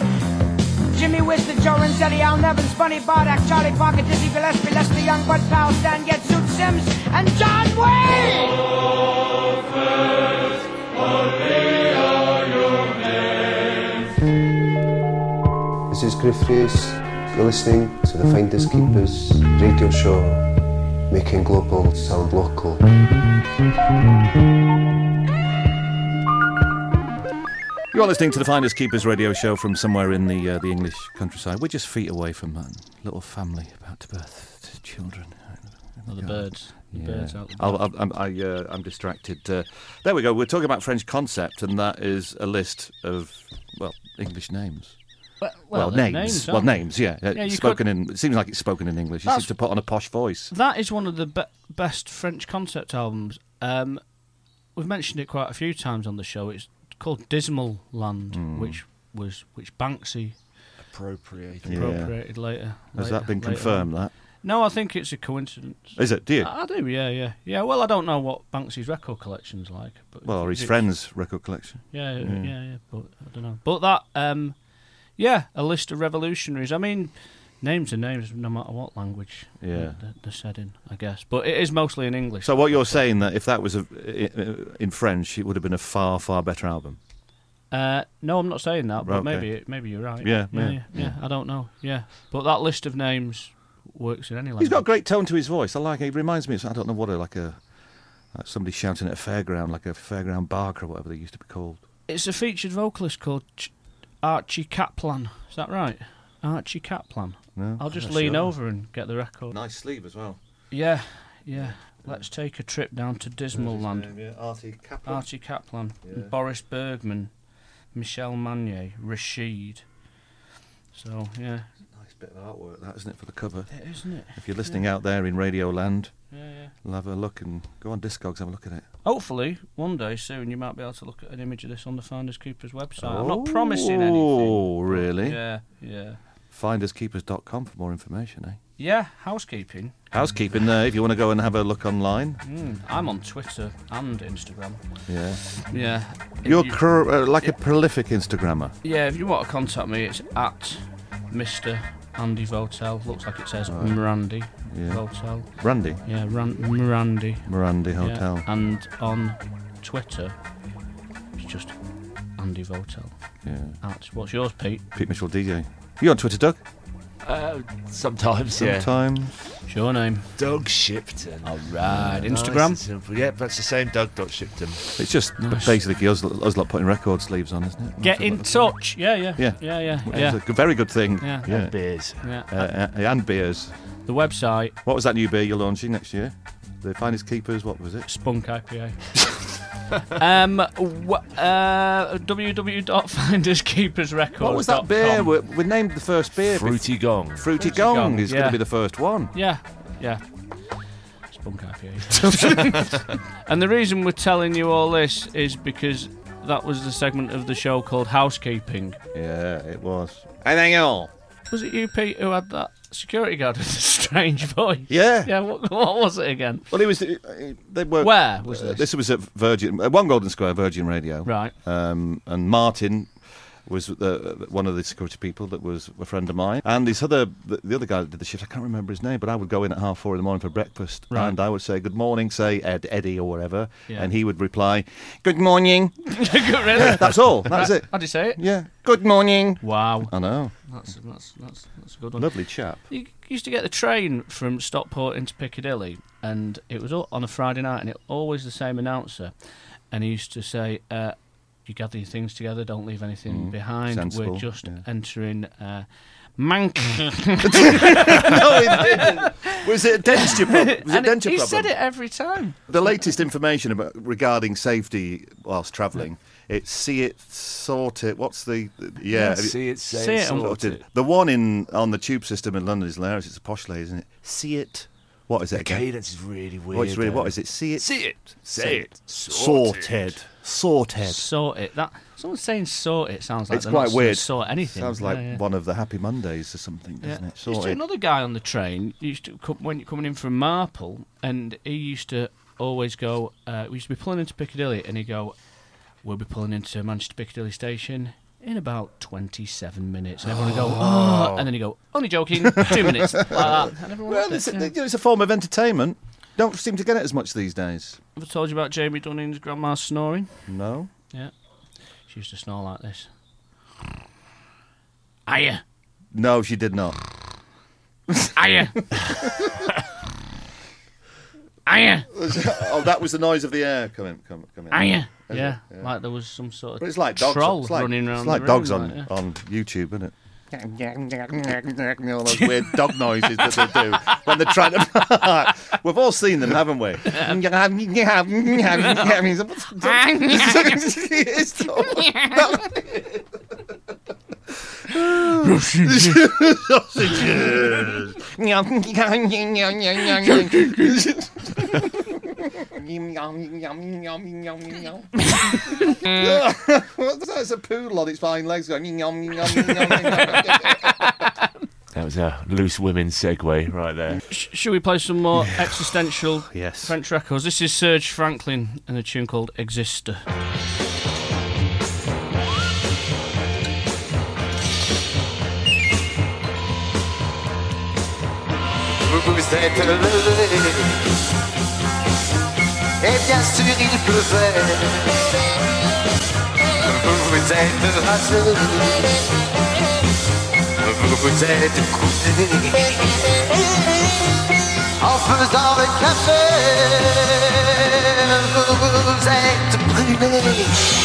Jimmy Wisdom, Joe Renzetti, Al Nevins, Bunny Bardak, Charlie Parker, Dizzy Gillespie, Leslie Young, Bud Powell, Stan Getz, Zoot Sims, and John Wayne! This is Gruff Rhys. You're listening to the Finders Keepers radio show, making global sound local. You are listening to the Finders Keepers radio show from somewhere in the uh, the English countryside. We're just feet away from that little family about to birth children. Oh, the birds. The Yeah. birds out the I'll, I'll, I'm, I, uh, I'm distracted. Uh, there we go. We're talking about French concept, and that is a list of well English names. Well, well, names. names, well, names. Yeah, Uh, Yeah, you spoken in. It seems like it's spoken in English. You That's- seem to put on a posh voice. That is one of the be- best French concept albums. Um, we've mentioned it quite a few times on the show. It's called Dismal Land, Hmm. which was which Banksy appropriated. Yeah. appropriated later. Has later- that been confirmed? on. That No, I think it's a coincidence. is it? Do you? I I do, yeah, yeah, yeah. Well, I don't know what Banksy's record collection's like, but well, or his it's- friend's record collection. Yeah, yeah, Yeah. yeah, yeah, But I don't know. But that, um, yeah, a list of revolutionaries. I mean, names are names, no matter what language Yeah. they're, they're said in, I guess. But it is mostly in English. So what you're saying that if that was a, in French, it would have been a far far better album. Uh, no, I'm not saying that, but Okay. maybe maybe you're right. Yeah, yeah, yeah, yeah, yeah. I don't know. Yeah, but that list of names works in any language. He's got a great tone to his voice. I like it. He reminds me of I don't know what a, like a like somebody shouting at a fairground, like a fairground barker or whatever they used to be called. It's a featured vocalist called Ch- Archie Kaplan. Is that right? Archie Kaplan. No, I'll just lean sure. over and get the record. Nice sleeve as well. Yeah, yeah. Let's take a trip down to Dismal Land. yeah, Artie Kaplan. Archie Kaplan, Yeah. Boris Bergman, Michel Manier, Rashid. So yeah, Nice bit of artwork, that isn't it, for the cover? It is, isn't it? If you're listening out there in Radio Land, Yeah, yeah. we'll have a look and go on Discogs, and have a look at it. hopefully one day soon you might be able to look at an image of this on the Finders Keepers website. I'm not promising anything. Oh, really? Yeah, yeah. finderskeepers.com for more information, eh? Yeah, housekeeping. Housekeeping there if you want to go and have a look online. Mm, I'm on Twitter and Instagram. Yeah. Yeah. You're you- cr- uh, like a prolific Instagrammer. Yeah, if you want to contact me, it's at Mr. Andy Votel. Looks like it says Right. Mirandy Yeah. Votel. Randy? Yeah, Ran- Mirandy. Mirandy Yeah, Hotel. And on Twitter, it's just Andy Votel. Yeah. At, what's yours, Pete? Pete Mitchell DJ. You on Twitter, Doug? Uh, sometimes, yeah. Sometimes. What's your name? Doug Shipton. All right. Nice Instagram? and simple. Yeah, that's the same. Doug dot Shipton. It's just Nice. basically us, us lot putting record sleeves on, isn't it? Get in touch. Yeah, yeah. Yeah. Yeah, yeah. It's yeah. a very good thing. Yeah. yeah. And beers. Yeah. Uh, uh, and beers. The website, What was that new beer you're launching next year? The Finest Keepers, what was it? Spunk IPA. um, w- uh, www.finderskeepersrecords.com. What was that beer? We, we named the first beer. Fruity Gong. Fruity, Fruity Gong, Gong, is going to be the first one. Yeah, yeah. Spunk IPA. and the reason we're telling you all this is because that was the segment of the show called Housekeeping. Yeah, it was. Anything else? Was it you, Pete, who had that security guard with a strange voice? Yeah. Yeah, what, what was it again? Well, it was. uh, They were. Where was uh, this? was at Virgin, uh, One Golden Square, Virgin Radio. Right. Um, and Martin was the, one of the security people that was a friend of mine. And this other, the, the other guy that did the shift, I can't remember his name, but I would go in at half four in the morning for breakfast, Right. and I would say good morning, say Ed, Eddie or whatever, Yeah. and he would reply, good morning. Yeah, that's all. That's it. How'd you say it? Yeah. Good morning. Wow. I know. That's, that's, that's, that's a good one. Lovely chap. You used to get the train from Stockport into Piccadilly, and it was on a Friday night, and it always the same announcer, and he used to say, uh, "You gather your things together, don't leave anything Mm, behind. sensible, We're just yeah. entering." Uh, Mank. no, it didn't. Was it a denture problem? Was it And denture he problem? said it every time. The latest information about regarding safety whilst travelling. It's see it, sort it. What's the yeah? Yeah, see it, say See it, it sort sorted. it. The one in on the tube system in London is hilarious. It's a posh lady, isn't it? See it. What is it The again? cadence is really weird. It's really what is it? See it. See it, say it, Sorted. Sorted. Sort it. That someone saying sort it sounds like It's they're quite not weird. Sort anything. Sounds like Yeah, yeah. one of the Happy Mondays or something, doesn't Yeah. it? Used to Sorted. another guy on the train used to come, when you're coming in from Marple, and he used to always go. Uh, we used to be pulling into Piccadilly, and he'd go, "We'll be pulling into Manchester Piccadilly station in about 27 minutes." And everyone would go, "Oh," and then he'd go, "Only joking, two minutes." Like that. And Well, it's, it, yeah. it's a form of entertainment. Don't seem to get it as much these days. Have I told you about Jamie Dunning's grandma snoring? No. Yeah, she used to snore like this. Aya, No, she did not. aya, aya, oh, that was the noise of the air coming, coming, coming. Is it? Yeah, like there was some sort of But it's like dogs. troll it's like, running around. It's like dogs room, on, like, yeah. on YouTube, isn't it? All those weird dog noises that they do when they're trying to. We've all seen them, haven't we? It's What's that? It's a poodle on its fine legs going. That was a loose women segue right there. Sh- should we play some more existential Yes. French records? This is Serge Franklin and a tune called Exister. Vous vous êtes levé Et bien sûr il pleuvait. Vous êtes rasé Vous êtes coupé En faisant le café Vous êtes brûlé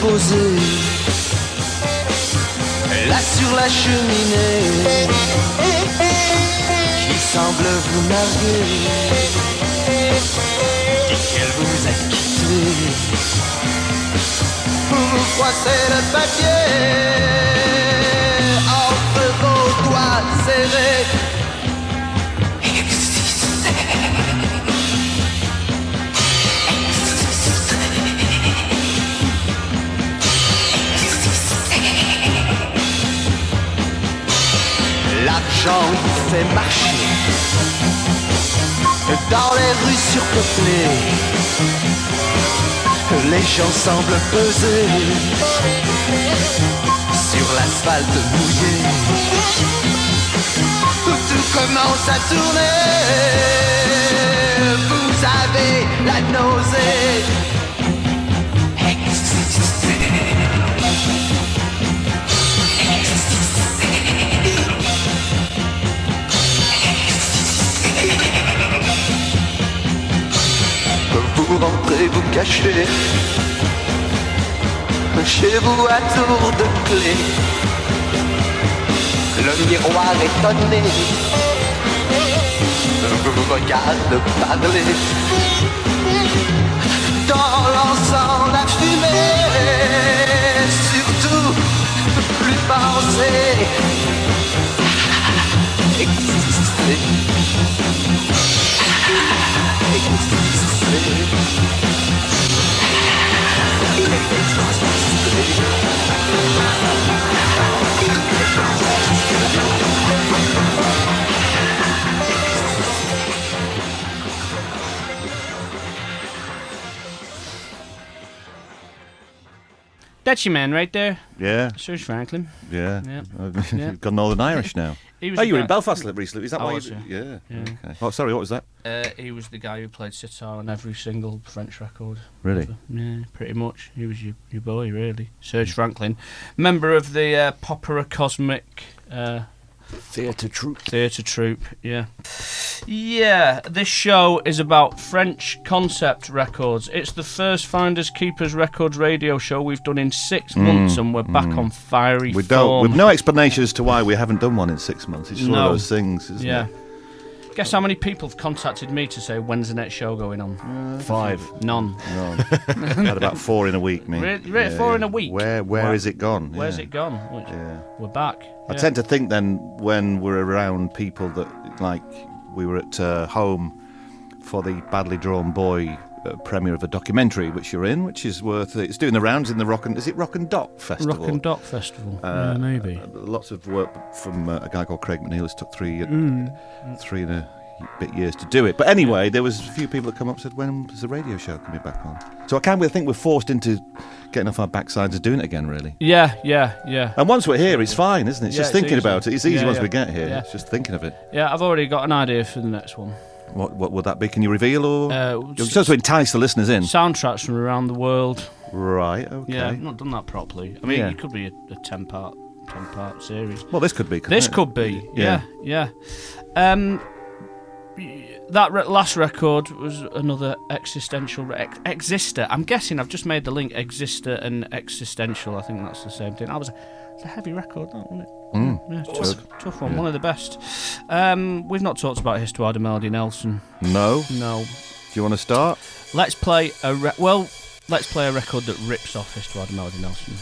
Posée Là sur la cheminée Qui semble vous narguer. Dit qu'elle vous a quitté. Vous froissez le papier. Entre vos doigts serré. L'argent fait marcher dans les rues surpeuplées. Les gens semblent peser sur l'asphalte mouillé. Tout commence à tourner. Vous avez la nausée. Vous rentrez, vous cachez chez vous à tour de clé. Le miroir étonné vous regarde parler. Dans l'encens, la fumée, surtout plus penser. Exister. That's your man right there. Yeah. Serge Franklin. Yeah. Yeah. You've gone Northern Irish now. He was oh, you were in Belfast recently. Is that I why was, you... yeah. Yeah. Yeah. Okay. Oh, sorry, what was that? Uh, he was the guy who played sitar on every single French record. Really? ever. Yeah, pretty much. He was your, your boy, really. Serge Franklin, member of the uh, Popera Cosmic uh, Theatre troupe. Theatre troupe, yeah. Yeah, this show is about French concept records. It's the first Finders Keepers Records radio show we've done in six months, and we're back mm. on fiery We don't. form. With no explanation as to why we haven't done one in six months. It's just one of those things, isn't yeah. it? Guess how many people have contacted me to say when's the next show going on? Five. None. No. Had about four in a week, me. Really? Really? Four in a week? Where Where Wow. is it gone? Where's Yeah. it gone? Which- We're back. I Yeah. tend to think then when we're around people that like we were at uh, home for the badly drawn boy uh, premiere of a documentary which you're in, which is worth it's doing the rounds in the Rock and is it Rock and Dock Festival? Rock and Dock Festival. Uh, yeah, maybe. uh, lots of work from uh, a guy called Craig McNeil. It's took three uh, Mm. three and a bit years to do it. But anyway, there was a few people that come up and said, "When is the radio show coming back on?" So I can't really think we're forced into getting off our backsides and doing it again, really. Yeah, yeah, yeah. And once we're here, it's fine, isn't it? It's Yeah, just it's thinking easy. about it. It's easy Yeah, once yeah. we get here. Yeah. It's just thinking of it. Yeah, I've already got an idea for the next one. What what would that be? Can you reveal or Uh, You're supposed to entice the listeners in? Soundtracks from around the world. Right. Okay. Yeah, I've not done that properly. I mean, Yeah. it could be a, a ten part, ten part series. Well, this could be. This it? could be. Yeah, yeah. Um, that re- last record was another existential re- ex- exister. I'm guessing I've just made the link exister and existential. I think that's the same thing. I was. It's a heavy record, that wasn't it? Mm, Yeah, tough, tough one. Yeah. One of the best. Um, we've not talked about Histoire de Melody Nelson. No. No. Do you want to start? Let's play a re- well. Let's play a record that rips off Histoire de Melody Nelson.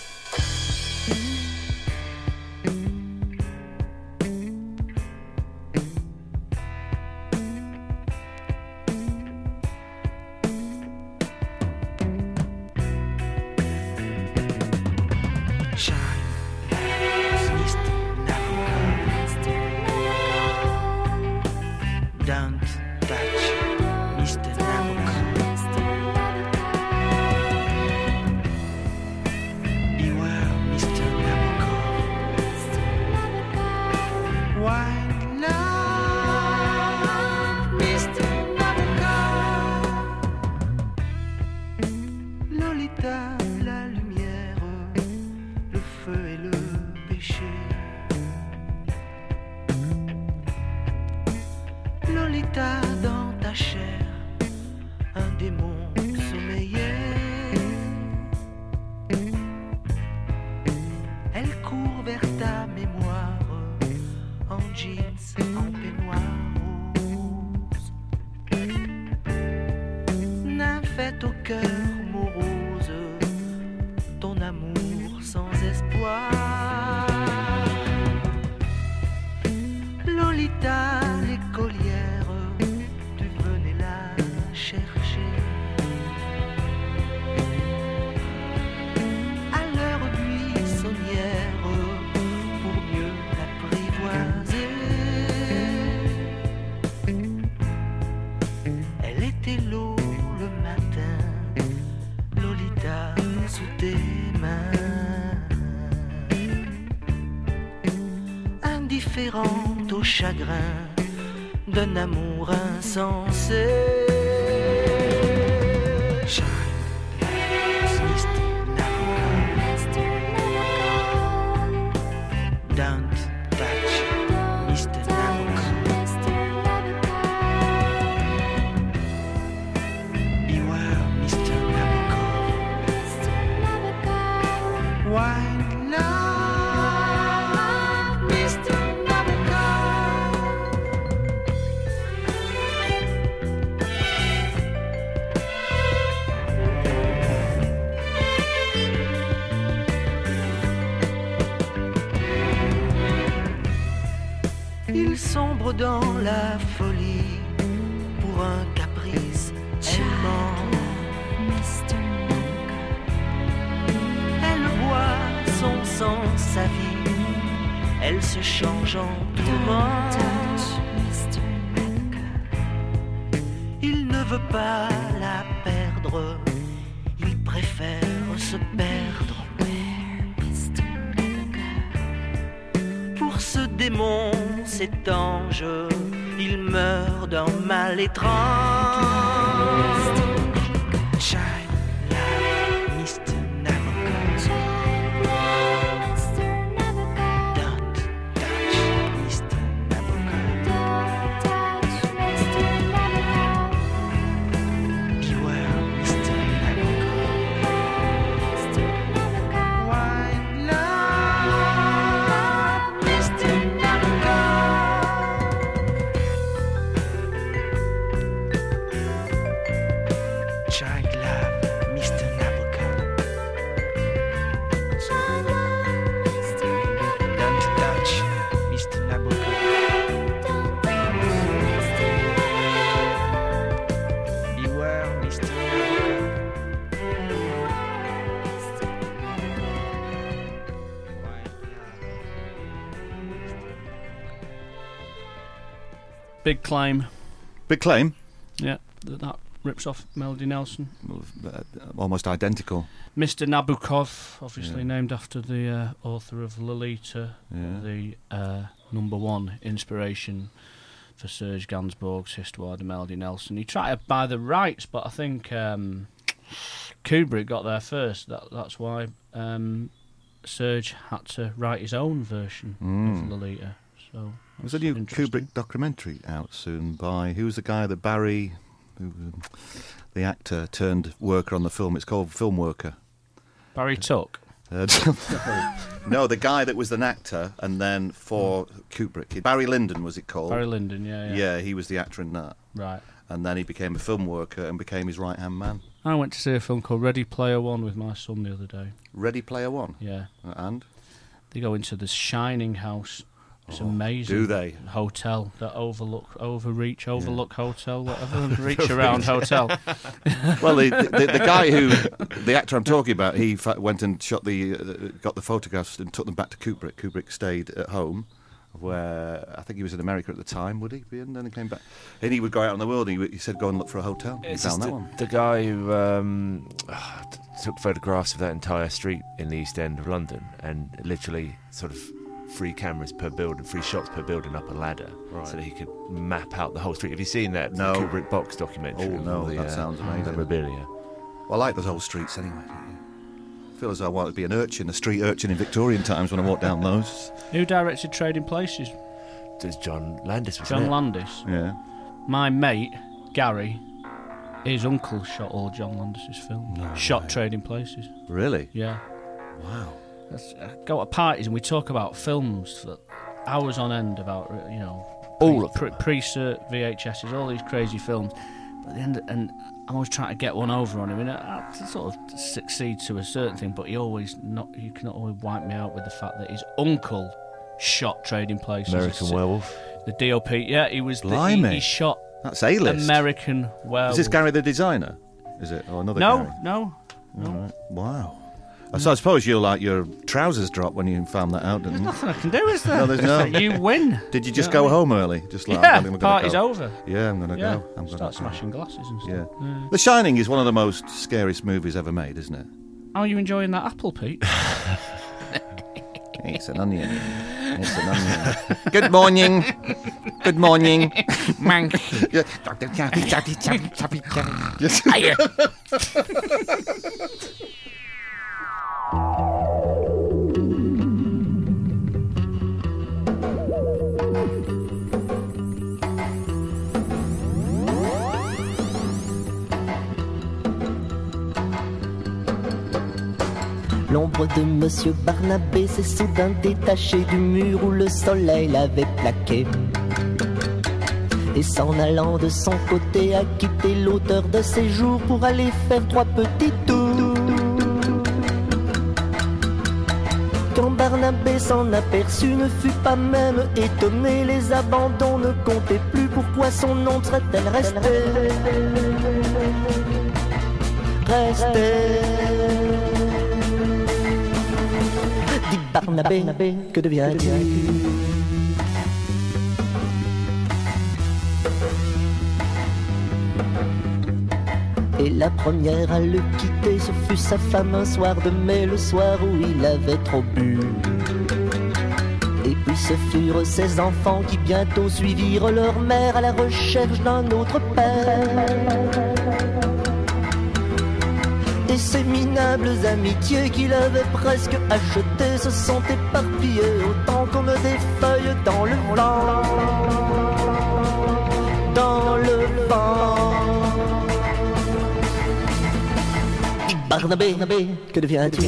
D'un amour insensé. Claim. Big claim. Yeah, that, that rips off Melody Nelson. Uh, almost identical. Mr. Nabokov, obviously Yeah. named after the uh, author of Lolita, Yeah. the uh, number one inspiration for Serge Gainsbourg's Histoire de Melody Nelson. He tried to buy the rights, but I think um, Kubrick got there first. That, that's why um, Serge had to write his own version Mm. of Lolita. So There's a new. Kubrick documentary out soon by who was the guy that Barry, who, um, the actor turned worker on the film. It's called Film Worker. Barry Tuck. Uh, no, the guy that was an actor and then for Kubrick. Barry Lyndon was it called? Barry Lyndon, yeah, yeah. Yeah, he was the actor in that. Right. And then he became a film worker and became his right hand man. I went to see a film called Ready Player One with my son the other day. Ready Player One. Yeah. And They go into the Shining House. It's amazing. Oh, do they? Hotel that overlook, overreach, overlook hotel, whatever, reach around hotel. well, the, the, the guy who, the actor I'm talking about, he fa- went and shot the, uh, got the photographs and took them back to Kubrick. Kubrick stayed at home, where I think he was in America at the time. Would he be? And then he came back, and he would go out in the world. And he, he said, "Go and look for a hotel." He It's found that the, one. the guy who um, took photographs of that entire street in the East End of London and literally sort of three cameras per building, three shots per building up a ladder Right. so that he could map out the whole street. Have you seen that? No. The Kubrick box documentary. Oh no, the, that uh, sounds amazing. Memorabilia. Well, I like those old streets anyway. Don't you? I feel as though I want to be an urchin, a street urchin in Victorian times when I walk down those. Who directed Trading Places? There's John Landis, wasn't John it? Landis. Yeah. My mate Gary, his uncle shot all John Landis's films. shot Trading Places. Really? Yeah. Wow. I uh, go to parties and we talk about films for hours on end about uh, you know All of pre, pre-cert VHSs, all these crazy films. But at the end, and I'm always trying to get one over on him, and I, I sort of succeed to a certain thing. But he always not, you can always wipe me out with the fact that his uncle shot Trading Places. American It's- uh, Werewolf. The DOP, yeah, he was. The, he, he shot. That's A-list. American Werewolf. Is this Gary the designer? Is it or another? No, Gary? no, no. Right. Wow. So I suppose you're like your trousers dropped when you found that out, didn't you? Nothing I can do, is there? No, there's no. You win. Did you just You know go I mean? home early? Just like Yeah, I'm party's go. over. Yeah, I'm gonna Yeah, go. I'm gonna start go. smashing glasses and stuff. Yeah. Yeah. The Shining is one of the most scariest movies ever made, isn't it? How are you enjoying that apple, Pete? It's an onion. It's an onion. Good morning. Good morning. Mank. Yeah. Chappy, chappy, chappy, chappy, chappy. L'ombre de Monsieur Barnabé s'est soudain détachée du mur où le soleil l'avait plaqué. Et s'en allant de son côté a quitté l'auteur de ses jours pour aller faire trois petits tours. Barnabé s'en aperçut, ne fut pas même étonné, les abandons ne comptaient plus, pourquoi son nom serait-elle restée? Restée. Dit Barnabé, que deviens-tu Et la première à le quitter, ce fut sa femme un soir de mai, le soir où il avait trop bu. Et puis ce furent ses enfants qui bientôt suivirent leur mère à la recherche d'un autre père. Et ces minables amitiés qu'il avait presque achetées se sont éparpillées autant comme des feuilles dans le vent. Dans le vent. Dis Barnabé, que deviens-tu?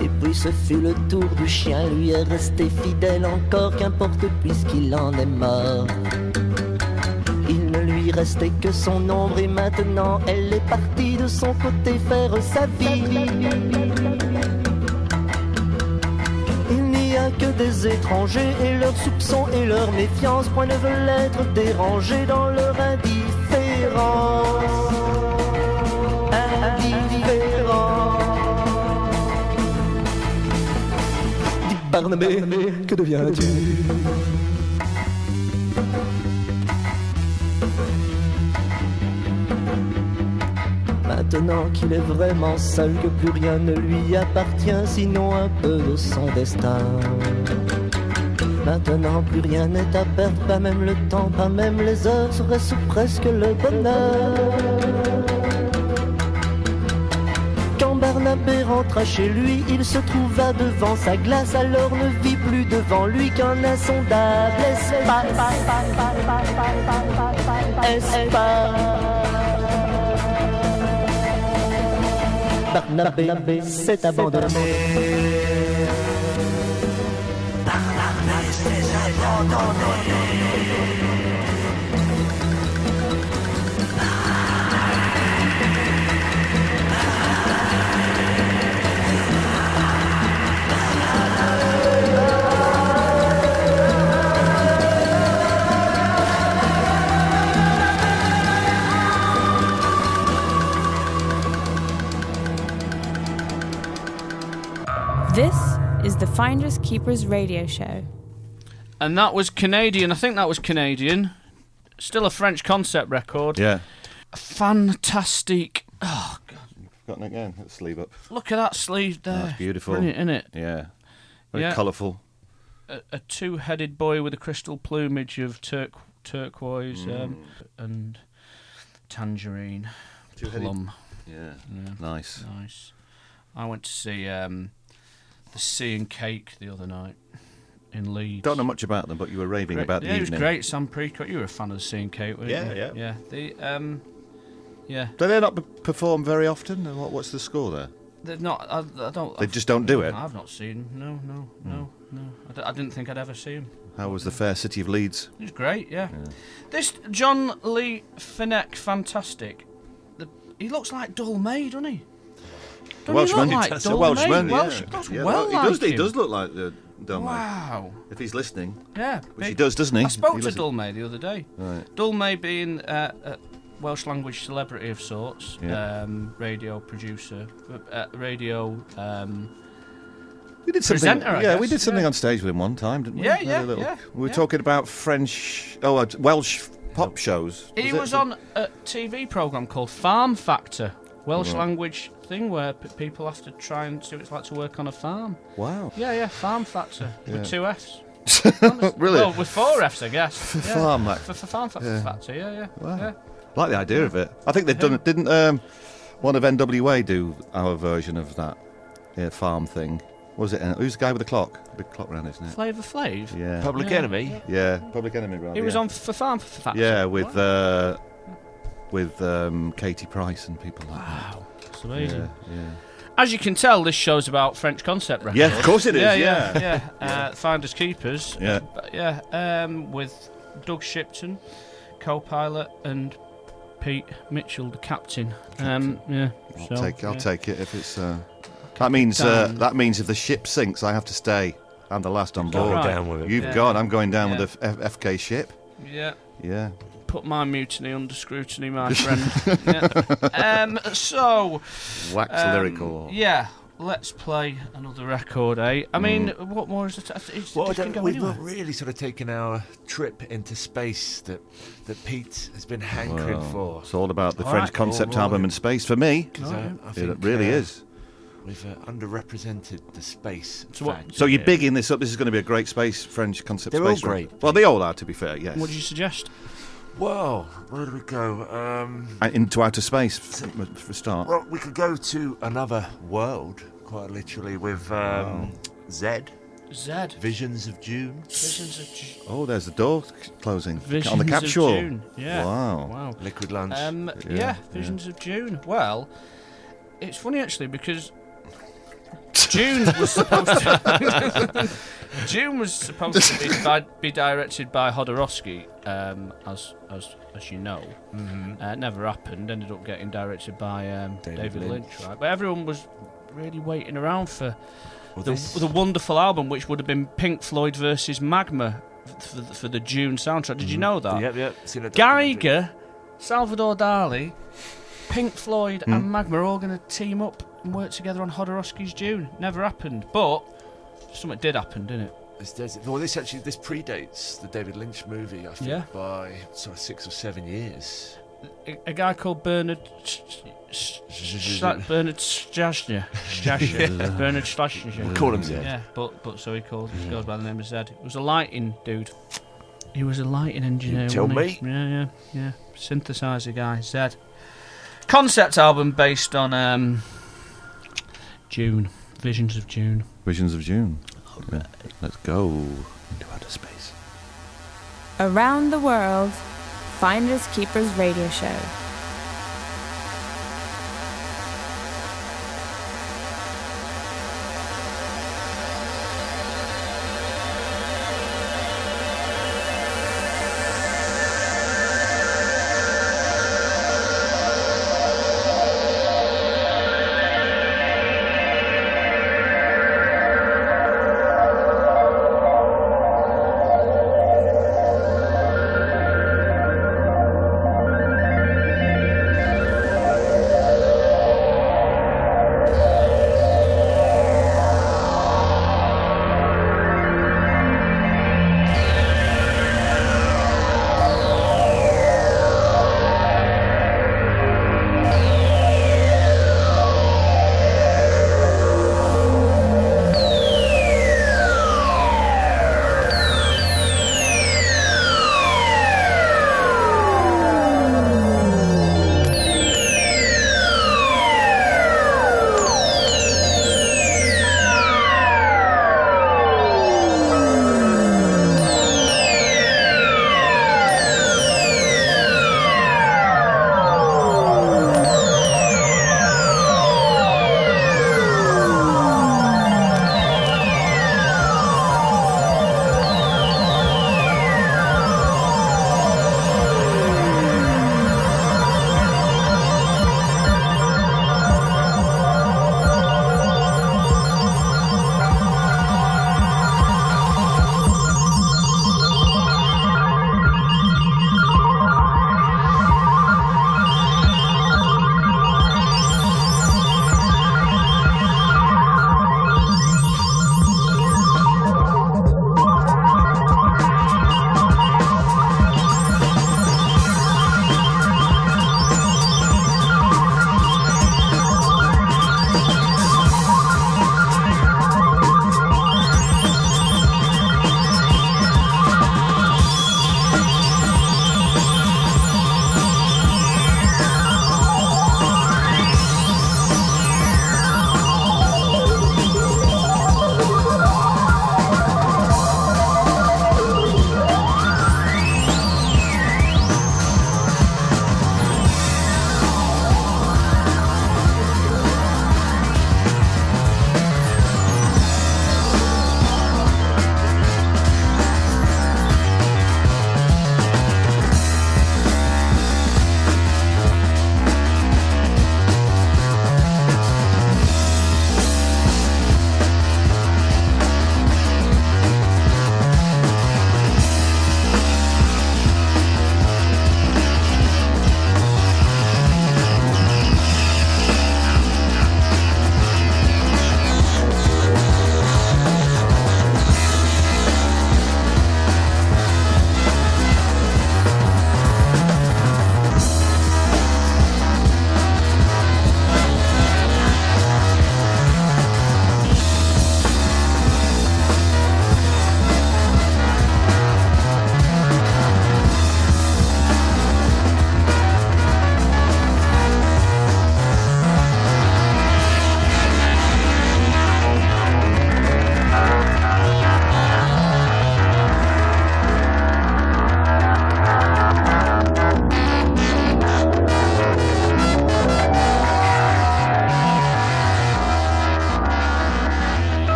Et puis ce fut le tour du chien, lui est resté fidèle encore, qu'importe puisqu'il en est mort. Il ne lui restait que son ombre et maintenant elle est partie de son côté faire sa vie. Que des étrangers et leurs soupçons et leur méfiance, point ne veulent être dérangés dans leur indifférence. Indifférence. Barnabé, que deviens-tu Maintenant qu'il est vraiment seul, que plus rien ne lui appartient, sinon un peu de son destin. Maintenant plus rien n'est à perdre, pas même le temps, pas même les heures, serait-ce presque le bonheur. Quand Barnabé rentra chez lui, il se trouva devant sa glace, alors ne vit plus devant lui qu'un insondable espace. Barnabé s'est abandonné. Barnabé s'est abandonné. Finders Keepers radio show. And that was Canadian. I think that was Canadian. Still a French concept record. Yeah. Fantastic. Oh, God. Forgotten it again. Let's sleeve up. Look at that sleeve there. That's beautiful. Brilliant, isn't it? Yeah. Very Yeah. colourful. A, a two-headed boy with a crystal plumage of turq- turquoise um, and tangerine, Two-headed- plum. Yeah. Nice. Nice. I went to see um, the Sea and Cake the other night in Leeds. Don't know much about them, but you were raving Great- about the yeah, evening. it was great. Sam Prekop, you were a fan of the Sea and Cake, weren't Yeah, you? yeah. yeah. The um, yeah. Do they not perform very often? And What, what's the score there? They're not. I, I don't. They I've- just don't do it? I've not seen. No, no, no, no. I, d- I didn't think I'd ever see him. How was the fair city of Leeds? He was great. Yeah. This John Lee Finneck, fantastic. The, he looks like Dyl Mei, doesn't he? The Don't he Welshman. look like It's a Dull Welshman, May? Welsh, looks Yeah, well he like does. He does look like the Dyl Mei. Wow. If he's listening. Yeah, Which he big- does, doesn't he? I spoke He to listens. Dyl Mei the other day. Right. Dyl Mei being uh, a Welsh language celebrity of sorts, Yeah. um, radio producer, uh, radio um, We did something. presenter. Yeah, we did something on stage with him one time, didn't we? Yeah, We yeah, little- yeah, We were yeah. talking about French, oh, uh, Welsh pop shows. He it? was on a TV program called Farm Factor, Welsh Right. language thing where p- people have to try and see what it's like to work on a farm. Wow. Yeah, yeah, Farm Factor Yeah. with two Fs. really? Well, with four Fs, I guess. yeah. Farm Fac- For, for Farm Fa- Yeah. Factor, yeah, yeah. Wow. yeah. like the idea of it. I think they've done it. Didn't um, one of NWA do our version of that yeah, farm thing? Was it? uh, Who's the guy with the clock? Big clock around his neck. Flavor Flav. Yeah. Public Yeah. Enemy. Yeah, Public Enemy. Right, He was yeah. on for Farm Factor. Yeah, with uh, with um, Katie Price and people like Wow, it's amazing. Yeah, yeah. As you can tell, this show's about French concept records. Yeah, of course it is, Yeah, yeah. yeah, yeah. Uh, Finders keepers. Yeah. But yeah. Um, with Doug Shipton, co-pilot, and Pete Mitchell, the captain. Um, yeah. I'll so, take. I'll yeah. take it if it's. Uh, that means. Uh, that means if the ship sinks, I have to stay. I'm the last on Go board. down with it. You've Yeah. gone. I'm going down Yeah. with the F- FK ship. Yeah. Yeah. Put my mutiny under scrutiny, my friend. yeah. Um, so. Wax um, lyrical. Yeah. Let's play another record, eh? I mean, Mm. what more is it? It's, Well, it can go we've anywhere. not really sort of taken our trip into space that that Pete has been hankering Well, for. It's all about the All French right. concept All album right. and space for me. 'Cause I- I it think, really uh, is. We've uh, underrepresented the space. So what- So you're bigging this up. This is going to be a great space French concept They're all space. record. great. Well, they all are, to be fair. Yes. What do you suggest? Well, where do we go? Um, Uh, Into outer space f- for a start. well, we could go to another world, quite literally, with um, Zed. Zed. Visions of Dune. Visions of Dune. Oh, there's the door c- closing Visions on the of capsule. Dune. Yeah. Wow. Wow. Liquid Lunch. Um, yeah, Yeah, Visions of Dune. Well, it's funny actually because Dune was supposed to Dune was supposed to be, di- be directed by Jodorowsky, um, as as as you know. Mhm. Uh, it never happened. Ended up getting directed by um, David David, Lynch. Lynch. right? But everyone was really waiting around for Well, the, this- the wonderful album, which would have been Pink Floyd versus Magma for the, for the Dune soundtrack. Did you know that? Yep, yep. Giger, Salvador Dali, Pink Floyd, Hmm. and Magma are all going to team up and work together on Jodorowsky's Dune. Never happened, but something did happen, didn't it? This does- well, this actually this predates the David Lynch movie, I think, Yeah. by sort of six or seven years. A, a guy called Bernard. Sh- Sh- Bernard Szajner. Stashner. Bernard Szajner. Call him Zed. Yeah, but but so he calls he goes by the name of Zed. He was a lighting dude. He was a lighting engineer. You tell wasn't he? me. Yeah, yeah, yeah. Synthesizer guy, Zed. Concept album based on um, Dune, Visions of Dune. Visions of Dune. Yeah. Let's go into outer space. Around the World Finders Keepers Radio Show.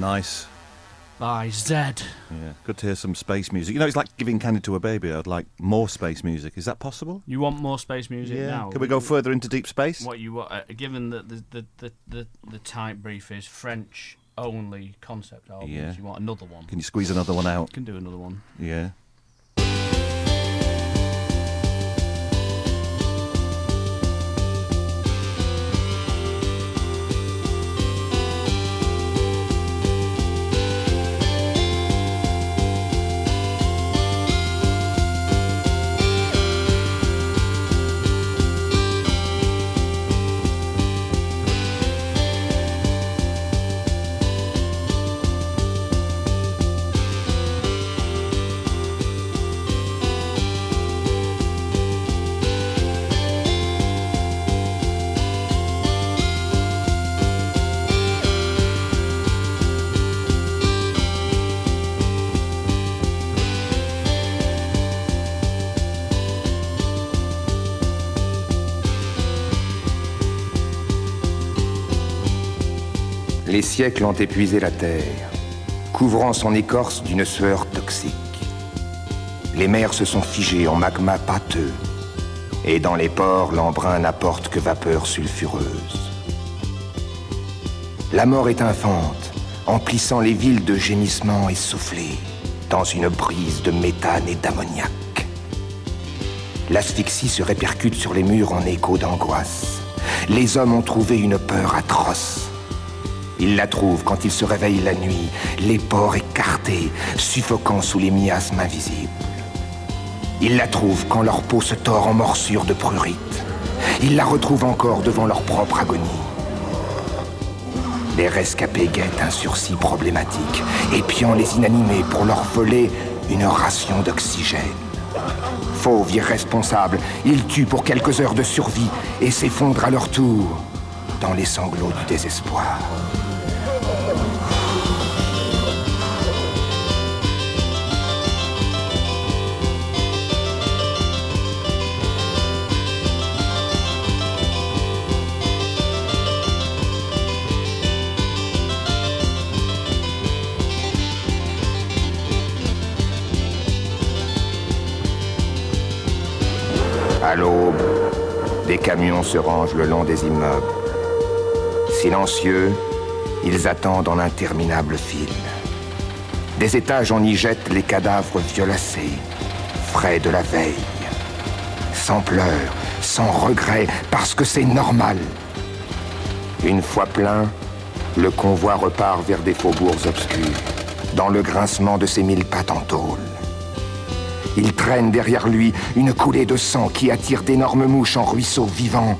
Nice. by Zed. Yeah, good to hear some space music. You know, it's like giving candy to a baby. I'd like more space music. Is that possible? You want more space music Yeah. now? Can we go further into deep space? What you want? Uh, given that the the, the, the the type brief is French only concept albums, Yeah. you want another one? Can you squeeze another one out? Can do another one. Yeah. Siècles ont épuisé la terre, couvrant son écorce d'une sueur toxique. Les mers se sont figées en magma pâteux, et dans les ports, l'embrun n'apporte que vapeur sulfureuse. La mort est infante, emplissant les villes de gémissements essoufflés, dans une brise de méthane et d'ammoniac. L'asphyxie se répercute sur les murs en écho d'angoisse. Les hommes ont trouvé une peur atroce. Ils la trouvent quand ils se réveillent la nuit, les pores écartés, suffocant sous les miasmes invisibles. Ils la trouvent quand leur peau se tord en morsures de prurite. Ils la retrouvent encore devant leur propre agonie. Les rescapés guettent un sursis problématique, épiant les inanimés pour leur voler une ration d'oxygène. Fauves irresponsables, ils tuent pour quelques heures de survie et s'effondrent à leur tour dans les sanglots du désespoir. Camions se rangent le long des immeubles. Silencieux, ils attendent en interminables files. Des étages on y jette les cadavres violacés, frais de la veille. Sans pleurs, sans regret, parce que c'est normal. Une fois plein, le convoi repart vers des faubourgs obscurs, dans le grincement de ses mille pattes en tôle. Il traîne derrière lui une coulée de sang qui attire d'énormes mouches en ruisseaux vivants.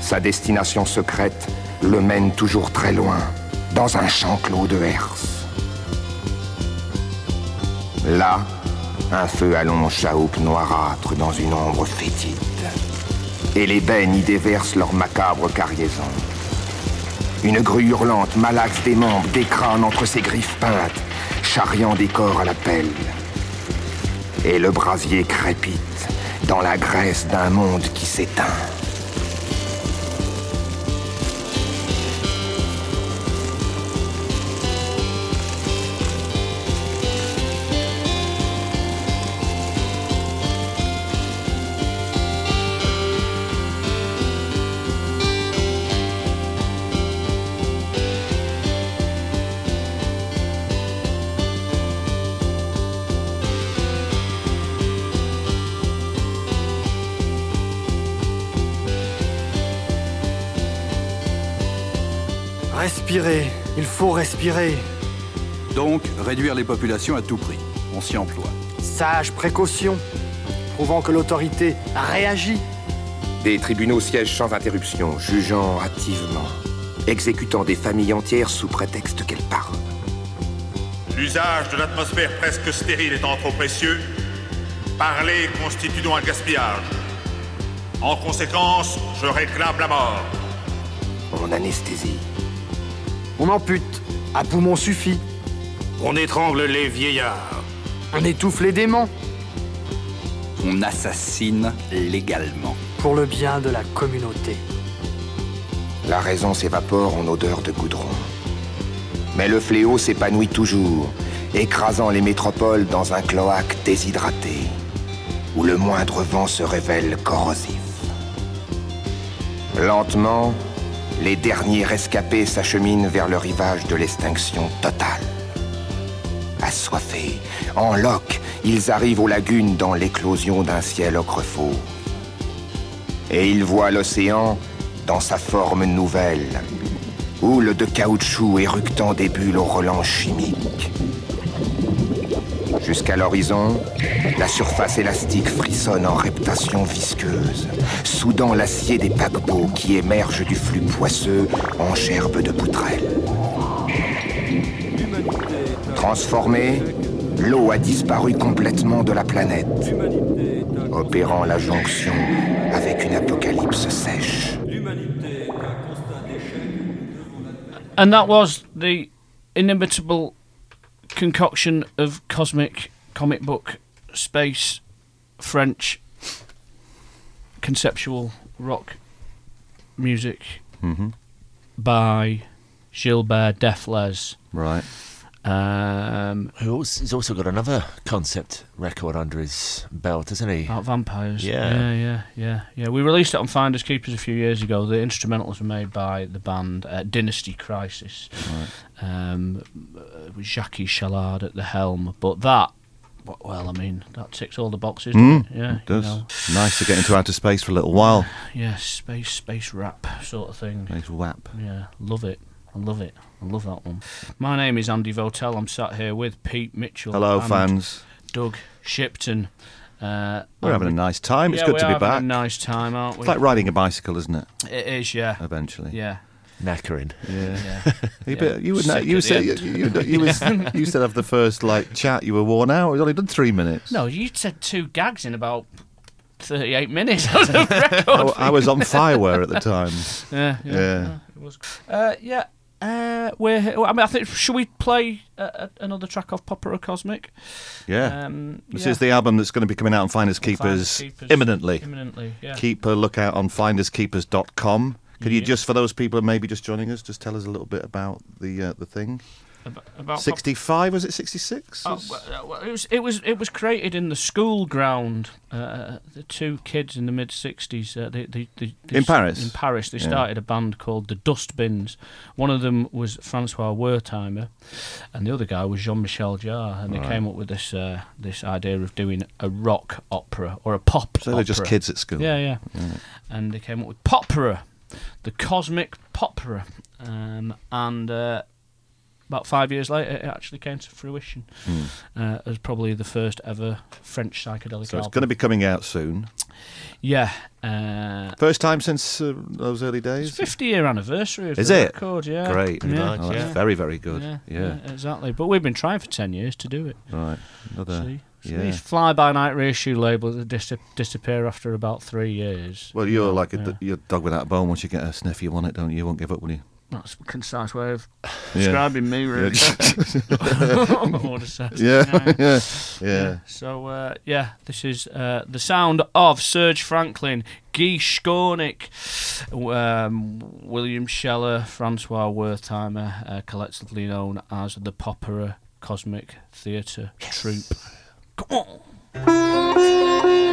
Sa destination secrète le mène toujours très loin, dans un champ clos de herse. Là, un feu allonge sa houppe noirâtre dans une ombre fétide. Et les bennes y déversent leur macabre cargaison. Une grue hurlante malaxe des membres, des crânes entre ses griffes peintes, charriant des corps à la pelle. Et le brasier crépite dans la graisse d'un monde qui s'éteint. Respirer. Donc, réduire les populations à tout prix. On s'y emploie. Sage précaution, prouvant que l'autorité réagit. Des tribunaux siègent sans interruption, jugeant hâtivement, exécutant des familles entières sous prétexte qu'elles parlent. L'usage de l'atmosphère presque stérile étant trop précieux, parler constitue donc un gaspillage. En conséquence, je réclame la mort. On anesthésie. On ampute, à poumon suffit. On étrangle les vieillards. On étouffe les démons. On assassine légalement. Pour le bien de la communauté. la raison s'évapore en odeur de goudron. Mais le fléau s'épanouit toujours, écrasant les métropoles dans un cloaque déshydraté, où le moindre vent se révèle corrosif. Lentement, les derniers rescapés s'acheminent vers le rivage de l'extinction totale. Assoiffés, en loques, ils arrivent aux lagunes dans l'éclosion d'un ciel ocre fauve. Et ils voient l'océan dans sa forme nouvelle, houle de caoutchouc éructant des bulles au relent chimique. Jusqu'à l'horizon, la surface élastique frissonne en reptation visqueuse, soudant l'acier des paquebots qui émergent du flux poisseux en gerbes de poutrelles. Transformée, l'eau a disparu complètement de la planète, opérant la jonction avec une apocalypse sèche. Concoction of cosmic comic book space French conceptual rock music Mhm. by Gilbert Defles. Right. Um, Who also, he's also got another concept record under his belt, hasn't he? About vampires. Yeah. yeah, yeah, yeah, yeah. We released it on Finders Keepers a few years ago. The instrumentals were made by the band uh, Dynastie Crisis, um, uh, with Jacky Chalard at the helm. But that, well, I mean, that ticks all the boxes. Mm, it? Yeah, it does. You know, Nice to get into outer space for a little while. yeah, space, space rap sort of thing. Nice rap. Yeah, love it. I love it. I love that one. My name is Andy Votel. I'm sat here with Pete Mitchell. Hello, and fans. Doug Shipton. Uh, We're having a nice time. It's Yeah, good we're to be back. A nice time, aren't we? It's like riding a bicycle, isn't it? It is, yeah. Eventually. Yeah. Knackering. Yeah. Yeah. You, Yeah. you would Sick you said you, end. you, you, was, you said after the first like chat you were worn out. We've only done three minutes. No, you said two gags in about 38 minutes. That was a record I, I was on fireware at the time. Yeah, yeah. Yeah. It was. Uh, yeah. Uh, we're. here- I mean, I think. Should we play uh, uh, another track off Popera Cosmic? Yeah. Um, this yeah. is the album that's going to be coming out on Finders Keepers, Keepers. imminently. Imminently, yeah. Keep a lookout on finderskeepers.com. Could you just, for those people maybe just joining us, just tell us a little bit about the uh, the thing? Ab- about 65 was it 66? Oh, well, uh, it was it was it was created in the school ground. Uh, the two kids in the mid '60s. Uh, they, they, they, they In Paris? In Paris, they Yeah. started a band called the Dustbins. One of them was Francois Wertheimer, and the other guy was Jean-Michel Jarre. And they Right. came up with this uh, this idea of doing a rock opera or a pop. So they're just kids at school. Yeah, yeah. Yeah. And they came up with Popera, the cosmic popera, um, and. About five years later, it actually came to fruition Hmm. uh, as probably the first ever French psychedelic So it's going to be coming out soon. Yeah. Uh, First time since uh, those early days? 50 year anniversary of Is the it? record, yeah. Great. Yeah. Oh, that's very, very good. Yeah, Yeah. exactly. But we've been trying for 10 years to do it. Right. Another. See? So yeah. These fly by night reissue labels that dis- disappear after about three years. Well, you're Yeah, like a, yeah. you're a dog without a bone. Once you get a sniff, you want it, don't you? You won't give up, will you? That's a concise way of describing me, really. Yeah. Yeah, yeah, yeah. So, uh, yeah, this is uh, the sound of Serge Franklin, Guy Skornik, um, William Sheller, Francois Wertheimer, uh, collectively known as the Popera Cosmic Theatre Troupe. Come on.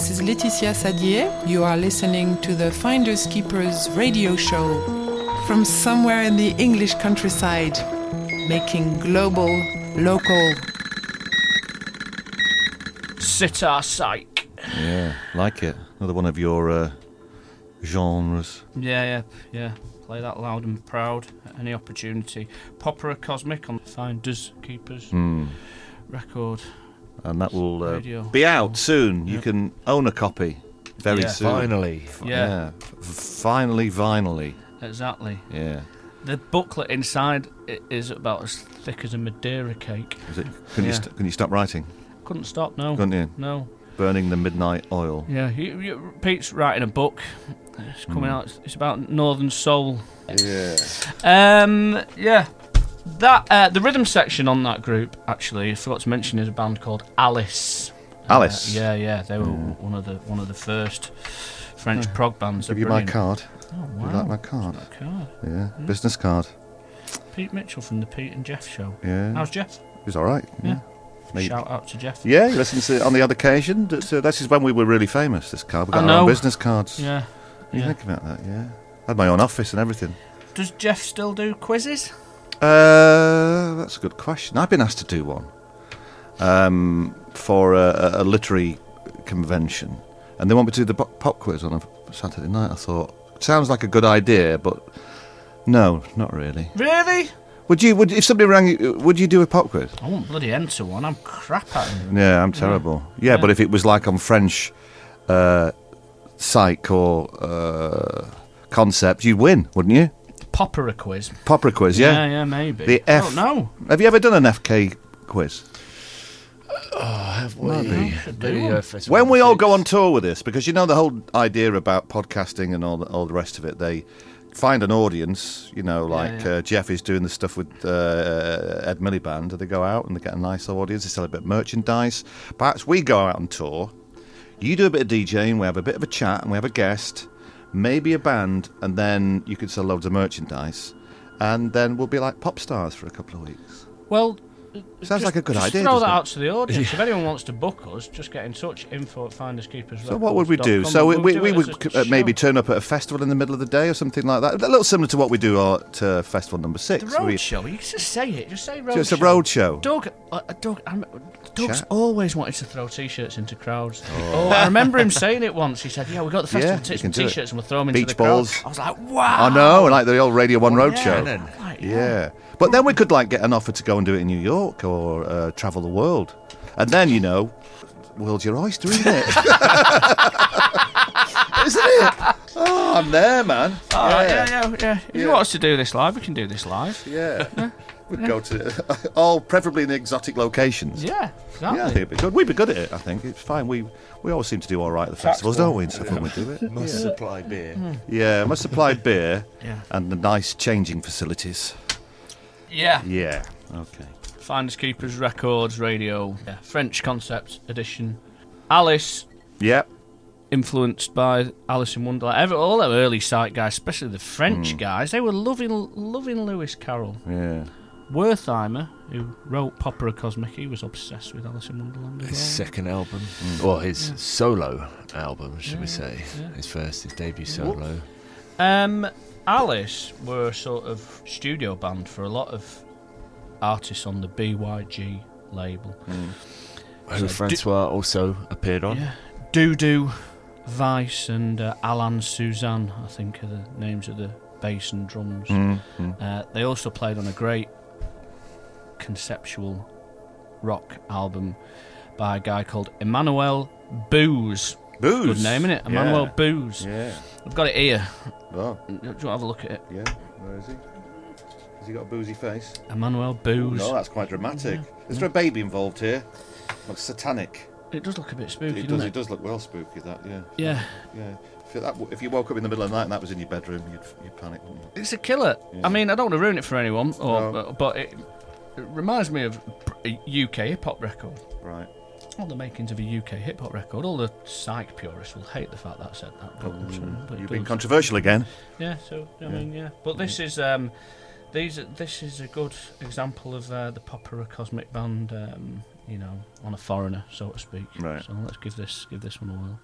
This is Laetitia Sadier. You are listening to the Finders Keepers radio show from somewhere in the English countryside, making global local. Sitar Psych. Yeah, like it. Another one of your uh, genres. Yeah, yeah, yeah. Play that loud and proud at any opportunity. Popera Cosmic on the Finders Keepers Hmm. record. And that will uh, be out soon. You can own a copy very Yeah. soon. Finally. F- Yeah. F- finally, finally. Exactly. Yeah. The booklet inside is about as thick as a Madeira cake. Is it? Can you st- can you stop writing? Couldn't stop, no. Couldn't you? No. Burning the midnight oil. Yeah, you, you, Pete's writing a book. It's coming Mm. out. It's, it's about Northern Soul. Yeah. Um, yeah. That uh, the rhythm section on that group actually I forgot to mention is a band called Alice. Alice? Uh, yeah, yeah, they were Mm. one of the one of the first French Yeah. prog bands. Give you my card. Oh You like my card? Card. Yeah. Mm. Business card. Pete Mitchell from the Pete and Geoff show. Yeah. How's Geoff? He's all right. Yeah. Maybe- Shout out to Geoff. Yeah, you listen to it on the other occasion. So this is when we were really famous. This card. We I got our own business cards. Yeah. You yeah. think about that? Yeah. I had my own office and everything. Does Geoff still do quizzes? Uh, that's a good question. I've been asked to do one um, for a, a, literary convention, and they want me to do the pop, quiz on a Saturday night. I thought sounds like a good idea, but no, not really. Really? Would you? Would if somebody rang you? Would you do a pop quiz? I won't bloody enter one. I'm crap at them. Yeah, I'm terrible. Yeah, but if it was like on French uh, psych or uh, concept, you'd win, wouldn't you? Popera quiz. Popper quiz, yeah. Yeah, yeah, maybe. The F. don't. Have you ever done an FK quiz? Oh, have we? Maybe. Video festival When we all go on tour with this, because you know the whole idea about podcasting and all the, all the rest of it, they find an audience. You know, like yeah. Uh, Geoff is doing the stuff with uh, Ed Miliband. They go out and they get a nice audience. They sell a bit of merchandise. Perhaps we go out on tour. You do a bit of DJing. We have a bit of a chat, and we have a guest, maybe a band, and then you could sell loads of merchandise, and then we'll be like pop stars for a couple of weeks. Well, Sounds just- like a good just idea, Throw that it? out to the audience. If anyone wants to book us, just get in touch. Info at finderskeepers. So what would we do? So we, we, we would uh, maybe turn up at a festival in the middle of the day or something like that. A little similar to what we do at uh, festival number six. The road We- show. You just say it. Just say road. So it's a road show. Doug, uh, Doug, I'm, Doug's Chat. always wanted to throw t-shirts into crowds. Oh. I remember him saying it once. He said, "Yeah, we got the festival Yeah, you tickets can do it. t-shirts, and we'll throw them into Beach the crowd." balls. I was like, "Wow!" I know, like the old Radio One Road Yeah. show. Cannon. Like, yeah. But then we could like get an offer to go and do it in New York or uh, travel the world, and then you know, world's your oyster, isn't it? isn't it? Oh, I'm there, man. Oh, yeah, yeah, yeah. If you want us to do this live, we can do this live. Yeah. We'd go to all preferably in exotic locations. Yeah, exactly. Yeah, I think it'd be good. We'd be good at it. I think it's fine. We we always seem to do all right at the festivals, don't we? And stuff when we do it. Must yeah. supply beer. Yeah, must supply beer Yeah. and the nice changing facilities. Yeah. Yeah. Okay. Finders Keepers Records Radio. Yeah. French Concept Edition. Alice. Yep. Influenced by Alice in Wonderland. Every, all them early site guys, especially the French Mm. guys, they were loving loving Lewis Carroll. Yeah. Wertheimer, who wrote Popera Cosmic, he was obsessed with Alice in Wonderland as His well. second album, Mm. or his Yeah. solo album, should we say? yeah. His first, his debut solo. Um, Alice were a sort of studio band for a lot of artists on the BYG label. Who So Francois also appeared on. Yeah. Doodoo, Vice, and uh, Alan Suzanne, I think, are the names of the bass and drums. Mm, mm. Uh, they also played on a great conceptual rock album by a guy called Emmanuel Booz. Booze? Good name, innit? Emmanuel Yeah. Booze. Yeah. I've got it here. Oh. Do you want to have a look at it? Yeah. Where is he? Has he got a boozy face? Emmanuel Booz. No, oh, that's quite dramatic. Is there a baby involved here? Looks satanic. It does look a bit spooky, It does. it? It does look well spooky. That. Yeah. Yeah. Yeah. If, that, if you woke up in the middle of the night and that was in your bedroom, you'd, you'd panic. Wouldn't you? It's a killer. Yeah. I mean, I don't want to ruin it for anyone, or, No. but it, it reminds me of a UK hip hop record. Right. All the makings of a UK hip hop record. All the psych purists will hate the fact that I said that. But, Mm, but You've been does. controversial again. Yeah. So I Yeah. mean, yeah. But this is um, these this is a good example of uh, the Popera Cosmic Band. Um, you know, on a foreigner, so to speak. Right. So let's give this give this one a whirl.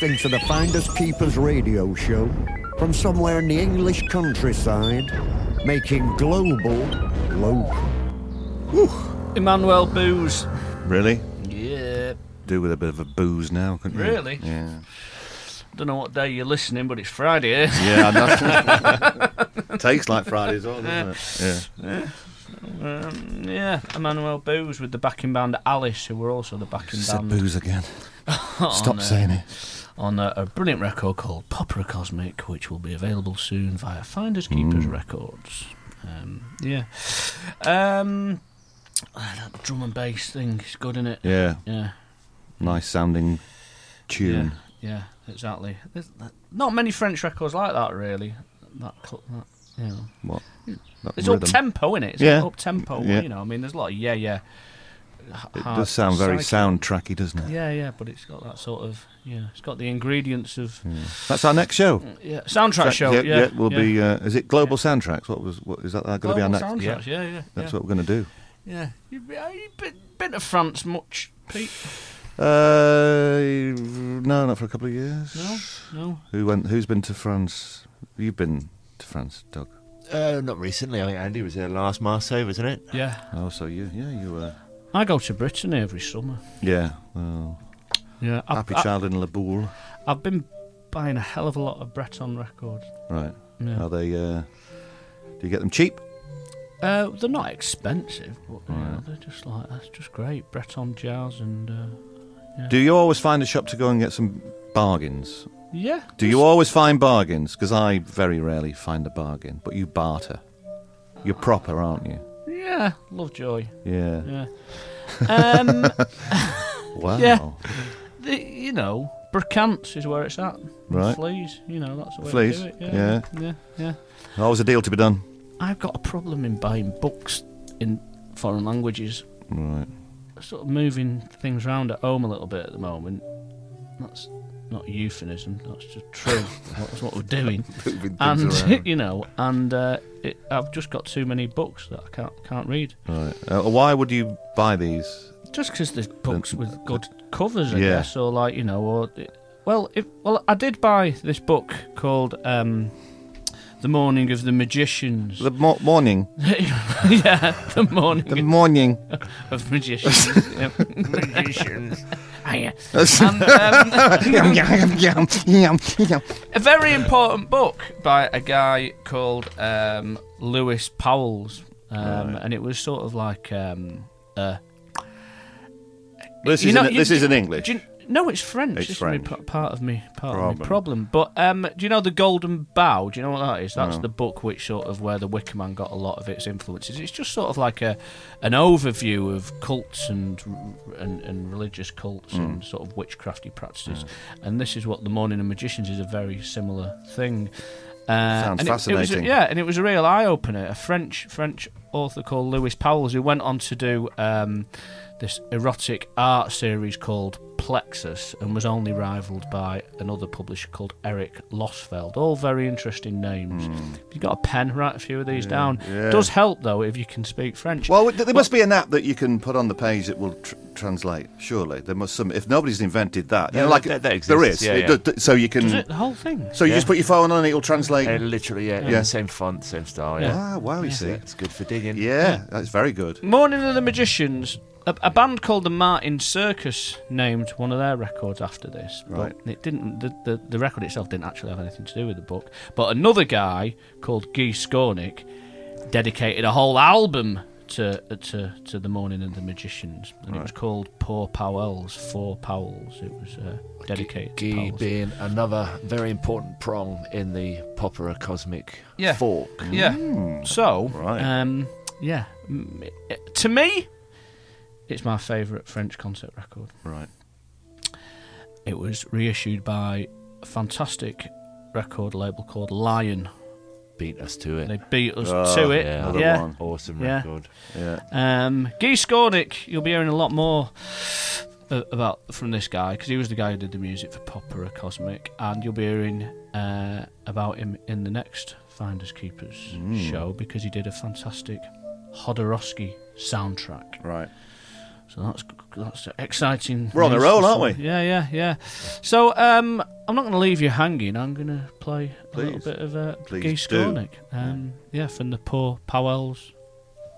Listening to the Finders Keepers radio show from somewhere in the English countryside, making global local. Emmanuel Booz. Really? Yeah. Do with a bit of a booze now, couldn't you? Really? Yeah. Don't know what day you're listening, but it's Friday. Eh? Yeah, I know. Tastes like Friday as well, doesn't it? Yeah. Yeah. Um, yeah, Emmanuel Booz with the backing band Alice, who were also the backing Said band. booze again. Stop on, uh, saying it. On a, a brilliant record called Popera Cosmic, which will be available soon via Finders Keepers Mm. Records. Um, yeah. Um, ah, that drum and bass thing is good, isn't it? Yeah. Yeah. Nice sounding tune. Yeah, yeah, exactly. There's not many French records like that, really. That, that you know. What? That It's rhythm. up tempo, isn't it? It's Yeah. up tempo. Yeah. You know, I mean, there's a lot of yeah, yeah. It does sound very soundtracky, doesn't it? Yeah, yeah, but it's got that sort of yeah. It's got the ingredients of That's our next show. yeah soundtrack Sa- show. Yeah, Yeah, yeah, will be. Uh, is it Global Soundtracks? What was? What is that? Going to be our next? Soundtracks, yeah, yeah, That's yeah. what we're going to do. Yeah, you have you been, been to France much, Pete? Uh, no, not for a couple of years. No, no. Who went? Who's been to France? You've been to France, Doug. Uh, not recently. I think Andy was there last Marseille, wasn't it? Yeah. Oh, so you? Yeah, you were. I go to Britain every summer. Yeah. Well. Yeah, I- Happy child in La Baule. I've been buying a hell of a lot of Breton records. Right. Yeah. Are they? Uh, do you get them cheap? Uh, they're not expensive, but you know, they're just like that's just great. Breton jazz and uh, yeah. Do you always find a shop to go and get some bargains? Yeah. Do you always find bargains? Because I very rarely find a bargain, but you barter. You're proper, aren't you? Yeah, Lovejoy. Yeah. Yeah. Um, Wow. Yeah. The, you know, brocantes is where it's at. Right. Fleas, you know, that's the way Fleas, to do it. yeah. Yeah. Yeah. yeah. Always a deal to be done. I've got a problem in buying books in foreign languages. Right. Sort of moving things around at home a little bit at the moment. That's not euphemism. That's just true. that's what we're doing. And around. you know, and uh, it, I've just got too many books that I can't can't read. Right. Uh, why would you buy these? Just because there's books with good covers, I Yeah. guess, or like you know, or well, if well, I did buy this book called um, "The Morning of the Magicians." The mo- morning. yeah, the morning. The morning. of magicians. magicians. And, um, Yum, yum, yum, yum, yum. a very important book by a guy called um, Lewis Pauwels, um, Right. and it was sort of like. Um, uh, This you is know, in, you- this is in do English. you- no, it's French. It's This is French. p- part of me, part of Problem. my problem. But um, do you know the Golden Bough? Do you know what that is? That's No. the book which sort of where the Wicker Man got a lot of its influences. It's just sort of like a an overview of cults and and, and religious cults Mm. and sort of witchcrafty practices. And this is what the Morning of Magicians is a very similar thing. Uh, Sounds and it- it was a- fascinating. yeah, and it was a real eye opener. A French French author called Louis Pauwels, who went on to do um, this erotic art series called Plexus and was only rivaled by another publisher called Eric Losfeld. All very interesting names. If you've got a pen, write a few of these down. Hmm. yeah. Does help though if you can speak French. Well, th- there must be an app that you can put on the page that will tr- translate. Surely there must some. If nobody's invented that, you know, like that- that exists, is. yeah, It yeah. d- d- so you can. Does it the whole thing? So you Yeah. just put your phone on and it'll translate. Uh, literally, yeah, in Yeah. same font, same style. Yeah. Ah, wow, you Yeah. see. it's good for digging. Yeah, that's very good. Morning of the Magicians. A, a band called the Martin Circus named one of their records after this. Right. But it didn't. The, the, the record itself didn't actually have anything to do with the book. But another guy called Guy Skornik dedicated a whole album to to to the Morning of the Magicians, and it was called Pour Pauwels Pour Pauwels. It was uh, dedicated. to Guy being another very important prong in the popera cosmic Yeah. fork. Yeah. So, right. um, yeah, Mm, to me, it's my favourite French concert record. Right. It was reissued by a fantastic record label called Lion. Beat us to it. They beat us Oh, to it. yeah, yeah. one. Awesome Yeah. record. Yeah. Um, Guy Skornik, you'll be hearing a lot more uh, about from this guy because he was the guy who did the music for Popera Cosmic, and you'll be hearing uh, about him in the next Finders Keepers Mm. show because he did a fantastic Jodorowsky soundtrack. Right. So that's that's exciting. We're on the roll, aren't we? Yeah, yeah, yeah. So um, I'm not going to leave you hanging. I'm going to play a little bit of uh, Please Guy. Um, yeah, from the Pour Pauwels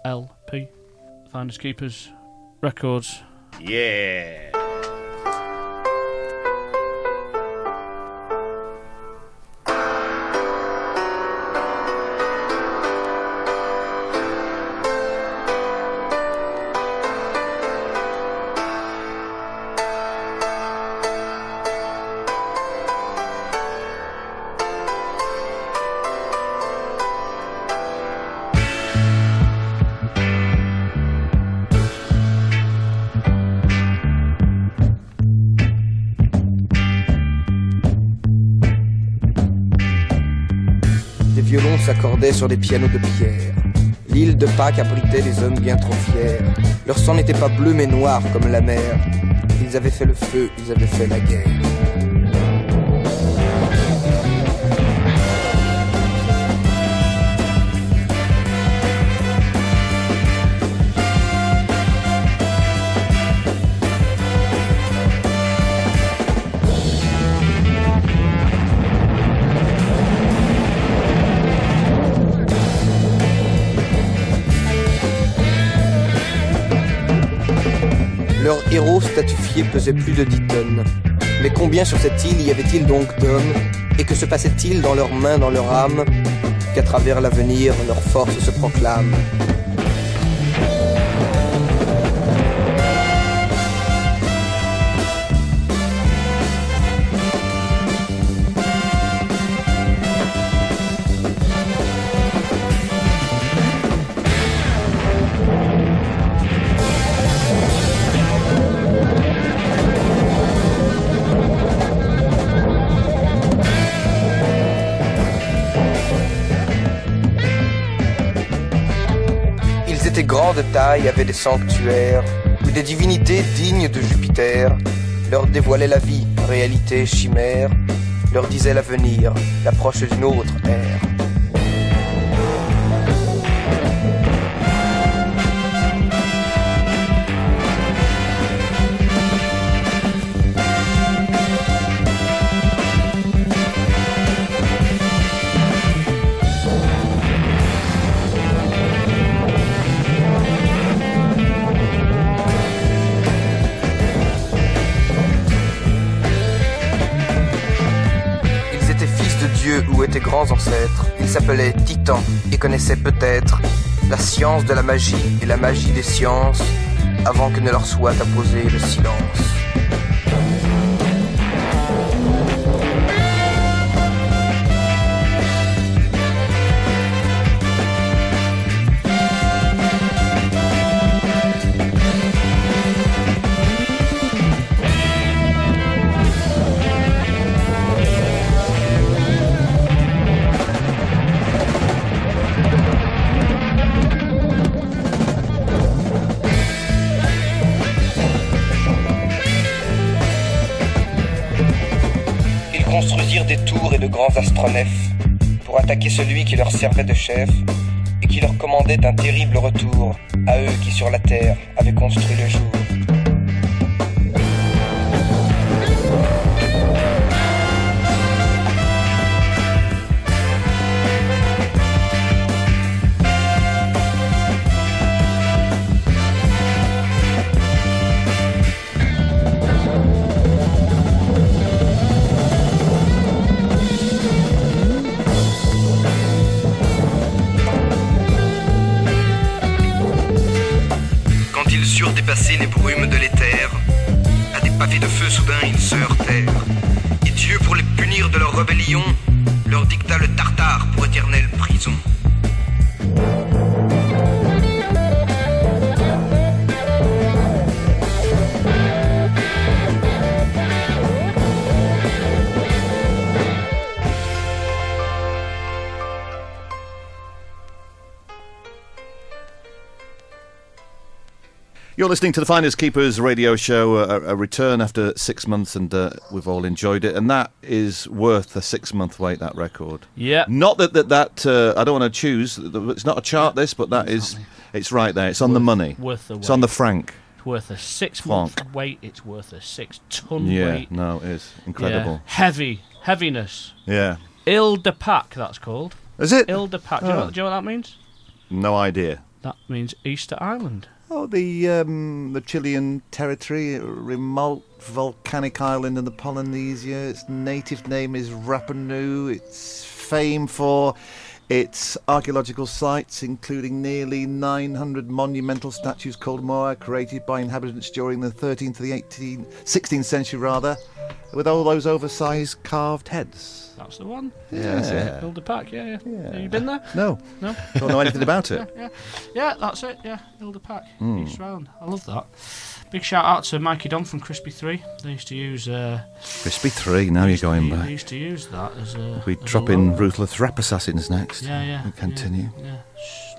LP, Finders Keepers Records. Yeah. Sur des pianos de pierre. L'île de Pâques abritait des hommes bien trop fiers. Leur sang n'était pas bleu mais noir comme la mer. Ils avaient fait le feu, ils avaient fait la guerre. Leur héros statufié pesait plus de 10 tonnes. Mais combien sur cette île y avait-il donc d'hommes? Et que se passait-il dans leurs mains, dans leur âme? Qu'à travers l'avenir, leur force se proclame. Taille, avaient des sanctuaires, où des divinités dignes de Jupiter leur dévoilaient la vie, réalité, chimère, leur disaient l'avenir, l'approche d'une autre ère. Ils s'appelaient titans et connaissaient peut-être la science de la magie et la magie des sciences avant que ne leur soit apposé le silence. Astronefs pour attaquer celui qui leur servait de chef et qui leur commandait un terrible retour à eux qui sur la terre avaient construit le jour. Listening to the Finders Keepers radio show, a, a return after six months, and uh, we've all enjoyed it. And that is worth a six month wait, that record. Yeah. Not that that, that uh, I don't want to choose, it's not a chart, this, but that is, it's right there. It's on the money. worth the It's on the wait. franc. It's worth a six month wait. It's worth a six ton Yeah, weight. no, it is. Yeah. Incredible. Heavy. Heaviness. Yeah. Île de Pâques, that's called. Is it? Île de Pâques. Do, you know, Oh. what- do you know what that means? No idea. That means Easter Island. Oh, the um, the Chilean territory, remote volcanic island in the Polynesia. Its native name is Rapa Nui. It's famed for its archaeological sites, including nearly 900 monumental statues called moai, created by inhabitants during the 13th to the 18th, 16th century, rather, with all those oversized carved heads. That's the one. Yeah, that's it. Île de Pâques, yeah, yeah. Have you been there? No. No? Don't know anything about it. Yeah, yeah. Yeah, that's it, yeah. Île de Pâques. Hmm. Easter Island. I love that. Big shout out to Mikey Don from Krispy 3. They used to use. Uh, Krispy 3, now you're going they back. used to use that as a. We as a drop in logo. Ruthless Rap Assassins next. Yeah, yeah. We continue. Yeah,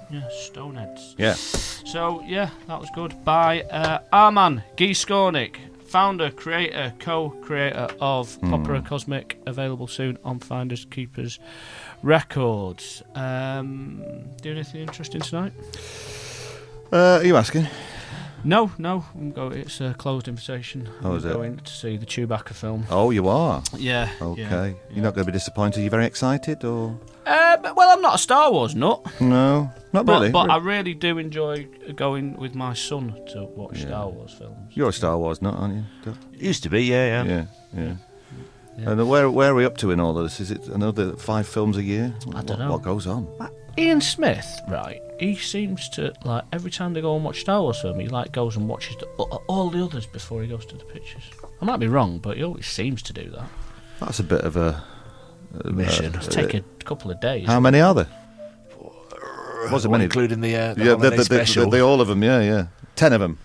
yeah, yeah Stoneheads. Yeah. So, yeah, that was good. By uh, Arman Guy Skornik, founder, creator, co creator of Hmm. Opera Cosmic, available soon on Finders Keepers Records. Um, do anything interesting tonight? Uh, are you asking? No, no. I'm go, it's a closed invitation. Oh, I'm is it? going to see the Chewbacca film. Oh, you are? Yeah, Okay. yeah, You're not going to be disappointed? Are You're very excited, or? Uh, but, well, I'm not a Star Wars nut. No, not but, really. But I really do enjoy going with my son to watch Yeah. Star Wars films. You're a Star Wars nut, aren't you? Doug? Used to be, yeah, yeah. Yeah, yeah. And where where are we up to in all of this? Is it another five films a year? I don't What- know. What goes on? Ian Smith, right? He seems to like every time they go and watch Star Wars film, he like goes and watches the, all- all the others before he goes to the pictures. I might be wrong, but he always seems to do that. That's a bit of a, a Mission. uh, It's take a couple of days. How many are there? Was it Well, many? including the, uh, the yeah, holiday the, the, special. The, the, all of them. Yeah, yeah. Ten of them.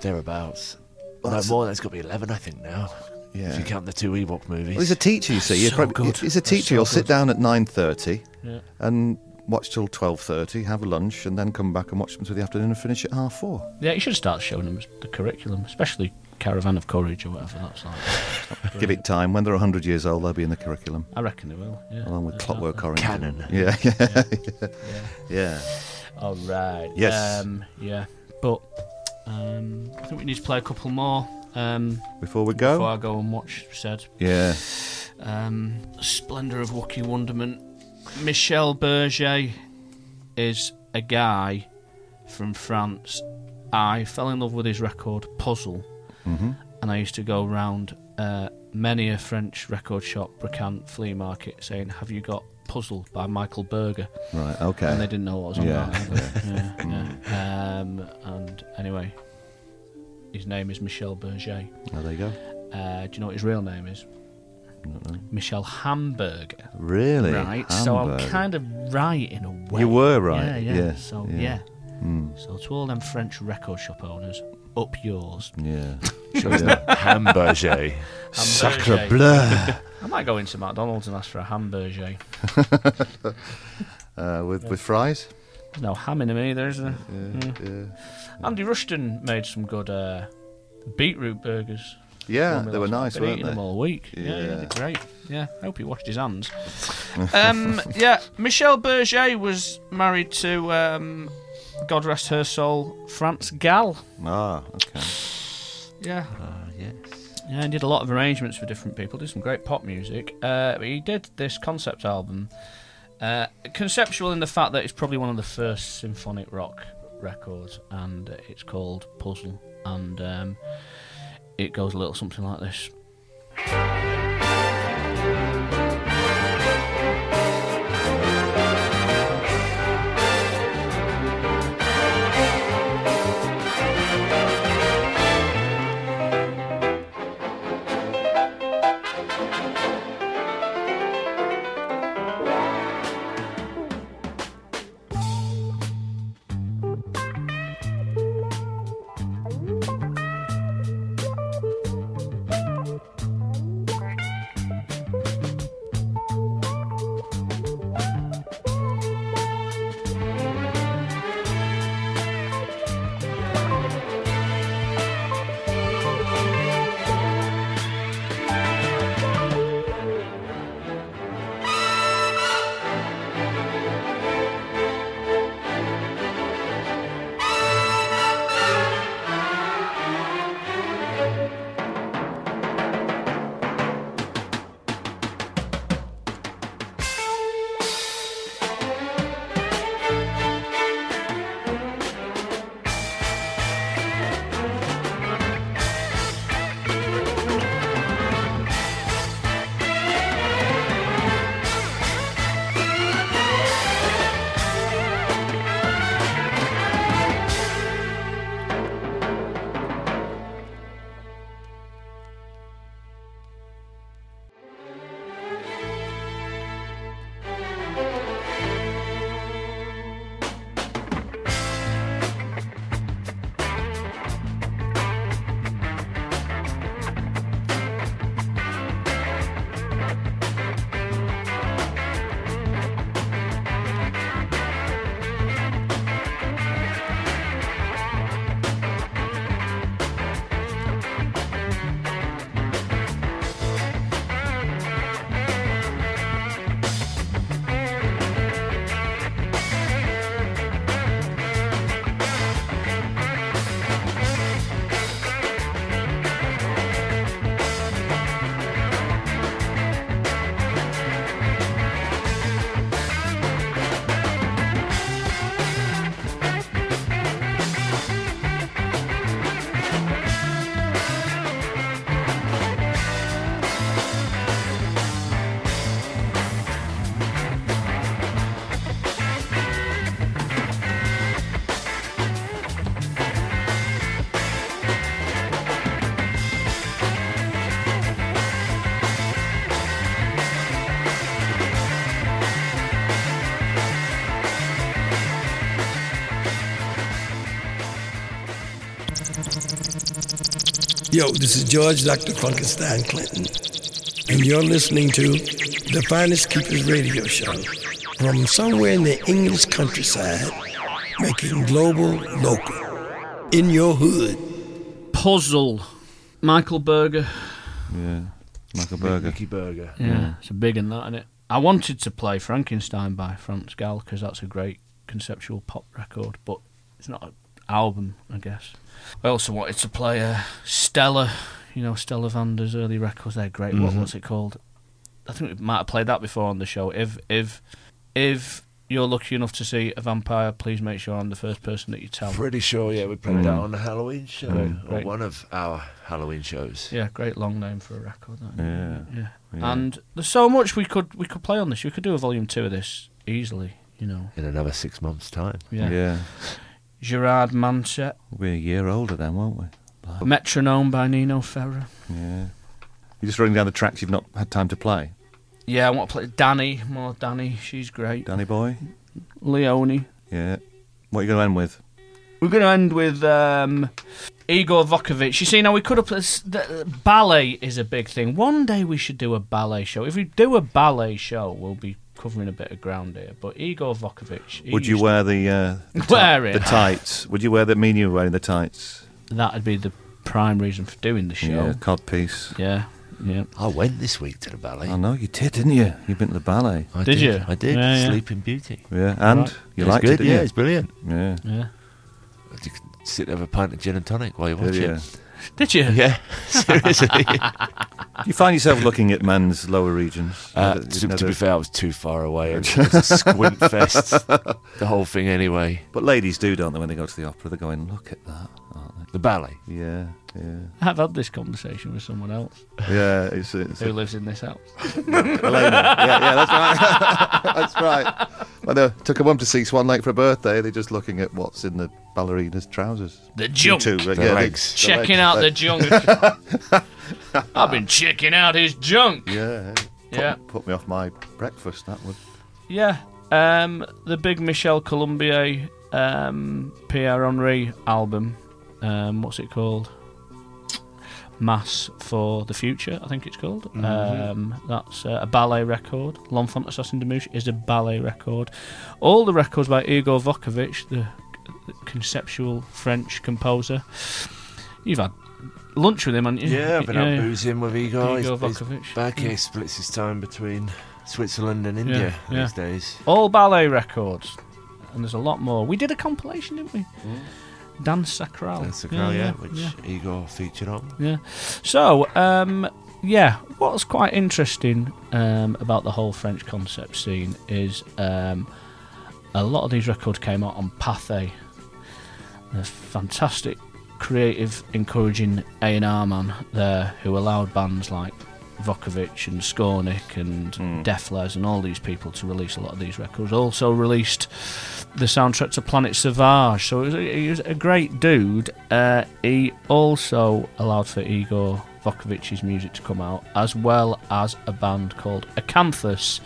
Thereabouts. no That's- more. There's got to be eleven, I think now. Yeah. If you count the two Ewok movies. Well, he's a teacher, you see. He's, so probably, he's a teacher. So He'll sit down at nine thirty Yeah. and watch till twelve thirty, have a lunch, and then come back and watch them through the afternoon and finish at half four. Yeah, you should start showing them the curriculum, especially Caravan of Courage or whatever that's like. Give it time. When they're hundred years old, they'll be in the curriculum. I reckon they will. Yeah. Along with. Clockwork Orange. Canon. Yeah, yeah, yeah. yeah. All right. Yes. Um, yeah, but um, I think we need to play a couple more. Um, Before we go? Before I go and watch said. Yeah. Um, Splendor of Wookiee Wonderment. Michel Berger is a guy from France. I fell in love with his record Puzzle, Mhm. and I used to go round uh, many a French record shop, brocante flea market, saying, "Have you got Puzzle by Michael Berger?" Right, okay. And they didn't know what was on Yeah, that. yeah, yeah. Um, and anyway, his name is Michel Berger. Oh, there you go. Uh, do you know what his real name is? Michel Hamburger. Really? Right. So I'm kind of right in a way. You were right, Yeah. Yeah. yeah, So yeah. yeah. Hmm. So to all them French record shop owners, up yours. Yeah. Sure Hamburger. Sacre bleu. I might go into McDonald's and ask for a hamburger. uh, with with fries. There's no ham in them either, is there? Yeah, Mm. Andy Rushton made some good uh, beetroot burgers. Yeah, they were nice, Been weren't eating they? them all week. Yeah, yeah, Yeah. they're great. Yeah, I hope he washed his hands. um, yeah, Michel Berger was married to, um, God rest her soul, France Gall. Ah, okay. Yeah. Ah, yes. Yeah, he did a lot of arrangements for different people. Did some great pop music. Uh, but he did this concept album, uh, conceptual in the fact that it's probably one of the first symphonic rock records, and it's called Puzzle, and um, it goes a little something like this. Yo, this is George Dr. Funkenstein Clinton, and you're listening to the Finders Keepers radio show from somewhere in the English countryside, making global local in your hood. Puzzle. Michael Berger. Yeah, Michael Berger. Mickey Berger. Yeah, it's a big one, that, isn't it? I wanted to play Frankenstein by France Gall because that's a great conceptual pop record, but it's not an album, I guess. I also wanted to play uh, Stella, you know, Stella Vander's early records. They're great. What, Mhm. what's it called? I think we might have played that before on the show. If if if you're lucky enough to see a vampire, please make sure I'm the first person that you tell. Pretty sure, yeah, we played that Mm. on the Halloween show, Mm. or Great. one of our Halloween shows. Yeah, great long name for a record. That, Yeah. yeah. Yeah. And there's so much we could we could play on this. We could do a volume two of this easily. You know. In another six months' time. Yeah. Yeah. Gerard Manset. We're a year older then, won't we? Metronome by Nino Ferrer. Yeah. You're just running down the tracks you've not had time to play. Yeah, I want to play Danny. More Danny. She's great. Danny boy. Leone. Yeah. What are you going to end with? We're going to end with um, Igor Wakhévitch. You see, now we could have. The, ballet is a big thing. One day we should do a ballet show. If we do a ballet show, we'll be covering a bit of ground here. But Igor Wakhévitch. Would you wear the uh, the, ti- Wear it. the tights? Would you wear the? Mean you were wearing the tights? That'd be the prime reason for doing the show. Yeah, codpiece. Yeah, yeah. I went this week to the ballet. I know you did, didn't you? You've been to the ballet. I Did you? I did. Yeah, yeah. Sleeping Beauty. Yeah, and Right. you It's liked good, it, didn't yeah, you? it's brilliant. Yeah. Yeah. You can sit there with a pint of gin and tonic while you Did watch you? it. Did you? Yeah, seriously. You find yourself looking at men's lower regions? Uh, Never- to, to be fair, I was too far away. It was a squint fest. The whole thing, anyway. But ladies do, don't they, when they go to the opera? They're going, look at that. Aren't they? The ballet. Yeah, yeah. I've had this conversation with someone else Yeah, it's, it's who lives in this house. Elena. Yeah, yeah, that's right. that's right. When I took a mum to see Swan Lake for a birthday, they're just looking at what's in the ballerina's trousers. The junk. too, The yeah, legs. Checking legs. out the junk. I've been checking out his junk. Yeah. Put, Yeah. Put me off my breakfast, that would. Yeah. Um, the big Michel Colombier um, Pierre Henry album. Um, what's it called? Mass for the Future, I think it's called. Mhm. Um, that's uh, a ballet record. L'Enfant Assassin des Mouches is a ballet record. All the records by Igor Wakhévitch, the, the conceptual French composer. You've had lunch with him, haven't you? Yeah, I've been out boozing with Igor. Igor He's, he's back. Yeah. He splits his time between Switzerland and India Yeah, these yeah. days. All ballet records. And there's a lot more. We did a compilation, didn't we? Dance Sacral. That's the crowd, yeah, which Igor featured on. Yeah. So, um, yeah, what's quite interesting um, about the whole French concept scene is um, a lot of these records came out on Pathé, a fantastic, creative, encouraging A&R man there who allowed bands like Wakhévitch and Skornik and Def Les and all these people to release a lot of these records. Also released the soundtrack to Planet Savage. So was a, he was a great dude. Uh, he also allowed for Igor Wakhévitch's music to come out, as well as a band called Acanthus,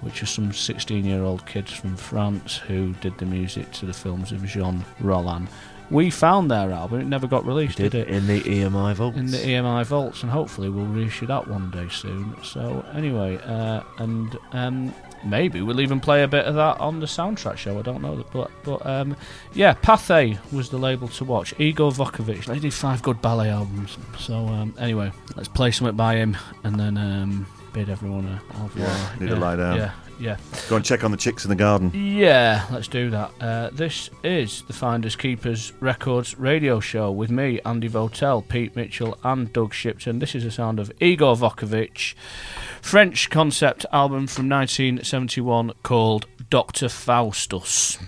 which was some 16-year-old kids from France who did the music to the films of Jean Rollin. We found their album; it never got released, Did did, it? in the EMI vaults. in the EMI vaults, and hopefully we'll reissue that one day soon. So anyway, uh, and um, maybe we'll even play a bit of that on the soundtrack show. I don't know, but but um, yeah, Pathé was the label to watch. Igor Wakhévitch, they did five good ballet albums. So um, anyway, let's play something by him, and then um, bid everyone a. Yeah, need yeah, to lie down. Yeah, yeah. Go and check on the chicks in the garden. Yeah, let's do that. Uh, this is the Finders Keepers Records radio show with me, Andy Votel, Pete Mitchell, and Doug Shipton. This is the sound of Igor Wakhévitch, French concept album from 1971 called Dr. Faustus.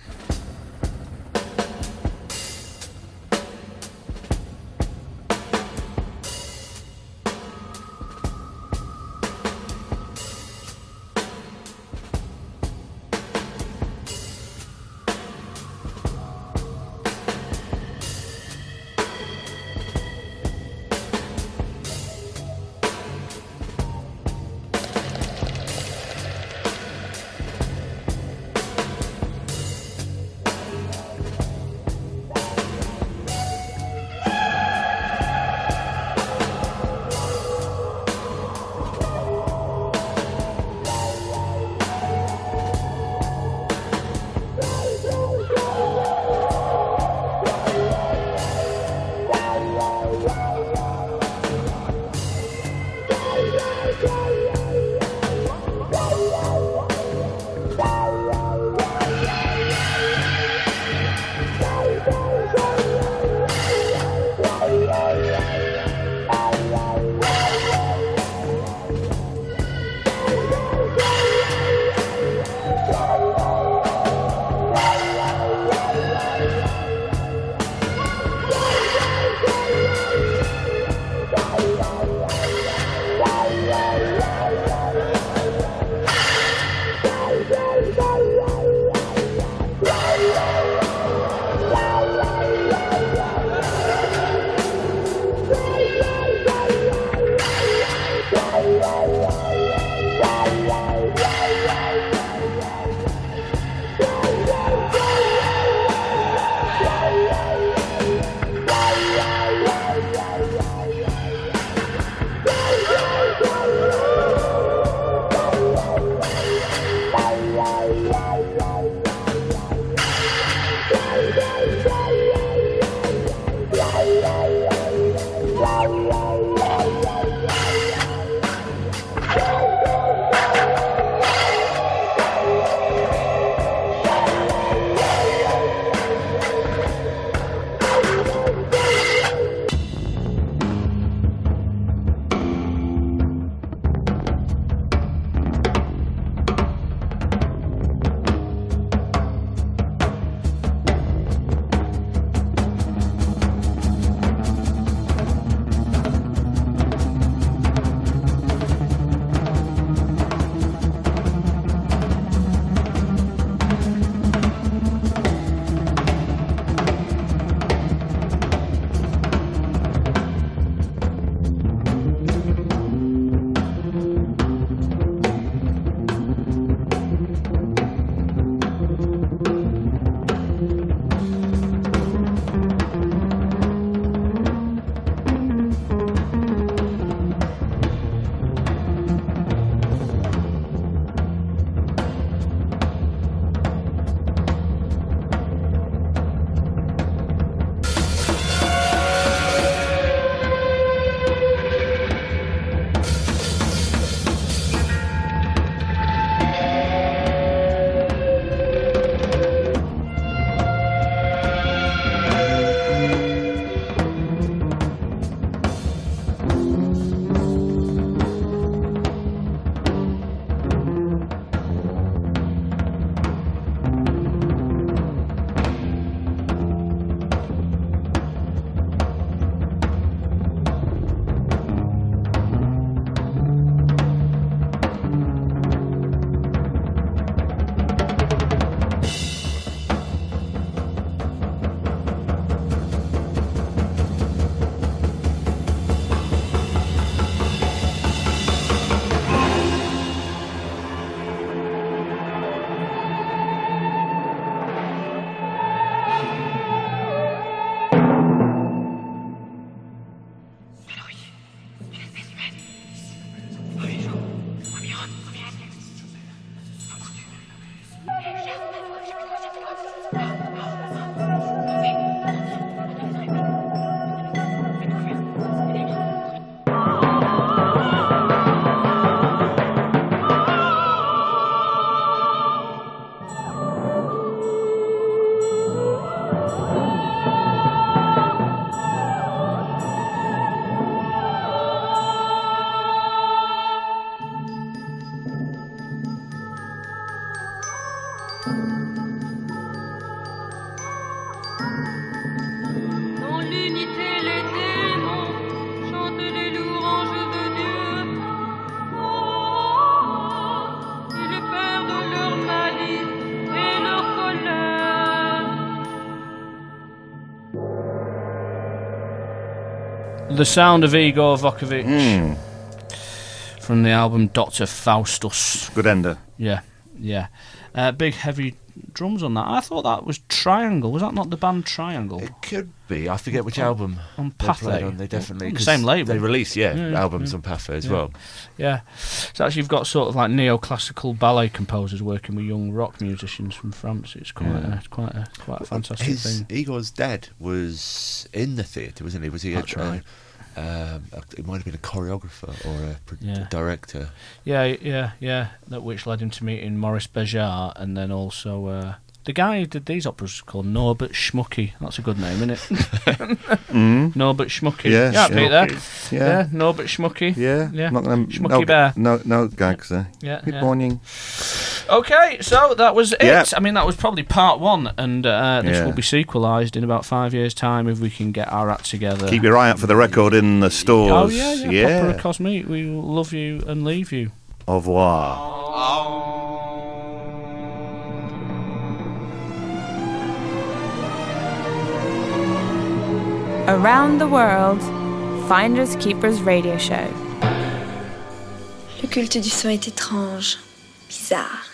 The sound of Igor Wakhévitch Mm. from the album Doctor Faustus. Good ender. Yeah, yeah. Uh, big heavy drums on that. I thought that was Triangle. Was that not the band Triangle? It could be. I forget which album on Pathé. on. They definitely On the same label. They release yeah, Yeah, albums yeah. on Pathé as Yeah. well. Yeah. So actually, you've got sort of like neoclassical ballet composers working with young rock musicians from France. It's quite, a, quite a quite a fantastic His thing. Igor's dad was in the theatre, wasn't he? Was he? That's a, right. Um, it might have been a choreographer or a, pro- Yeah. director. Yeah, yeah, yeah. That which led him to meeting Maurice Béjart, and then also uh, the guy who did these operas is called Norbert Schmucki. That's a good name, isn't it? Mm. Norbert Schmucki. Yeah, yeah, Pete there. Schmucki. Yeah. Yeah. Norbert Schmucki. Yeah, yeah. Not gonna, Schmucky no, Bear. No, no gags there. Yeah, Good yeah. morning. Okay, so that was it. Yeah. I mean, that was probably part one, and uh, this Yeah. will be sequelised in about five years' time if we can get our act together. Keep your eye out for the record in the stores. Oh yeah, yeah. yeah. Popera Cosmic. We will love you and leave you. Au revoir. Around the world, Finders Keepers Radio Show. Le culte du son est étrange, bizarre.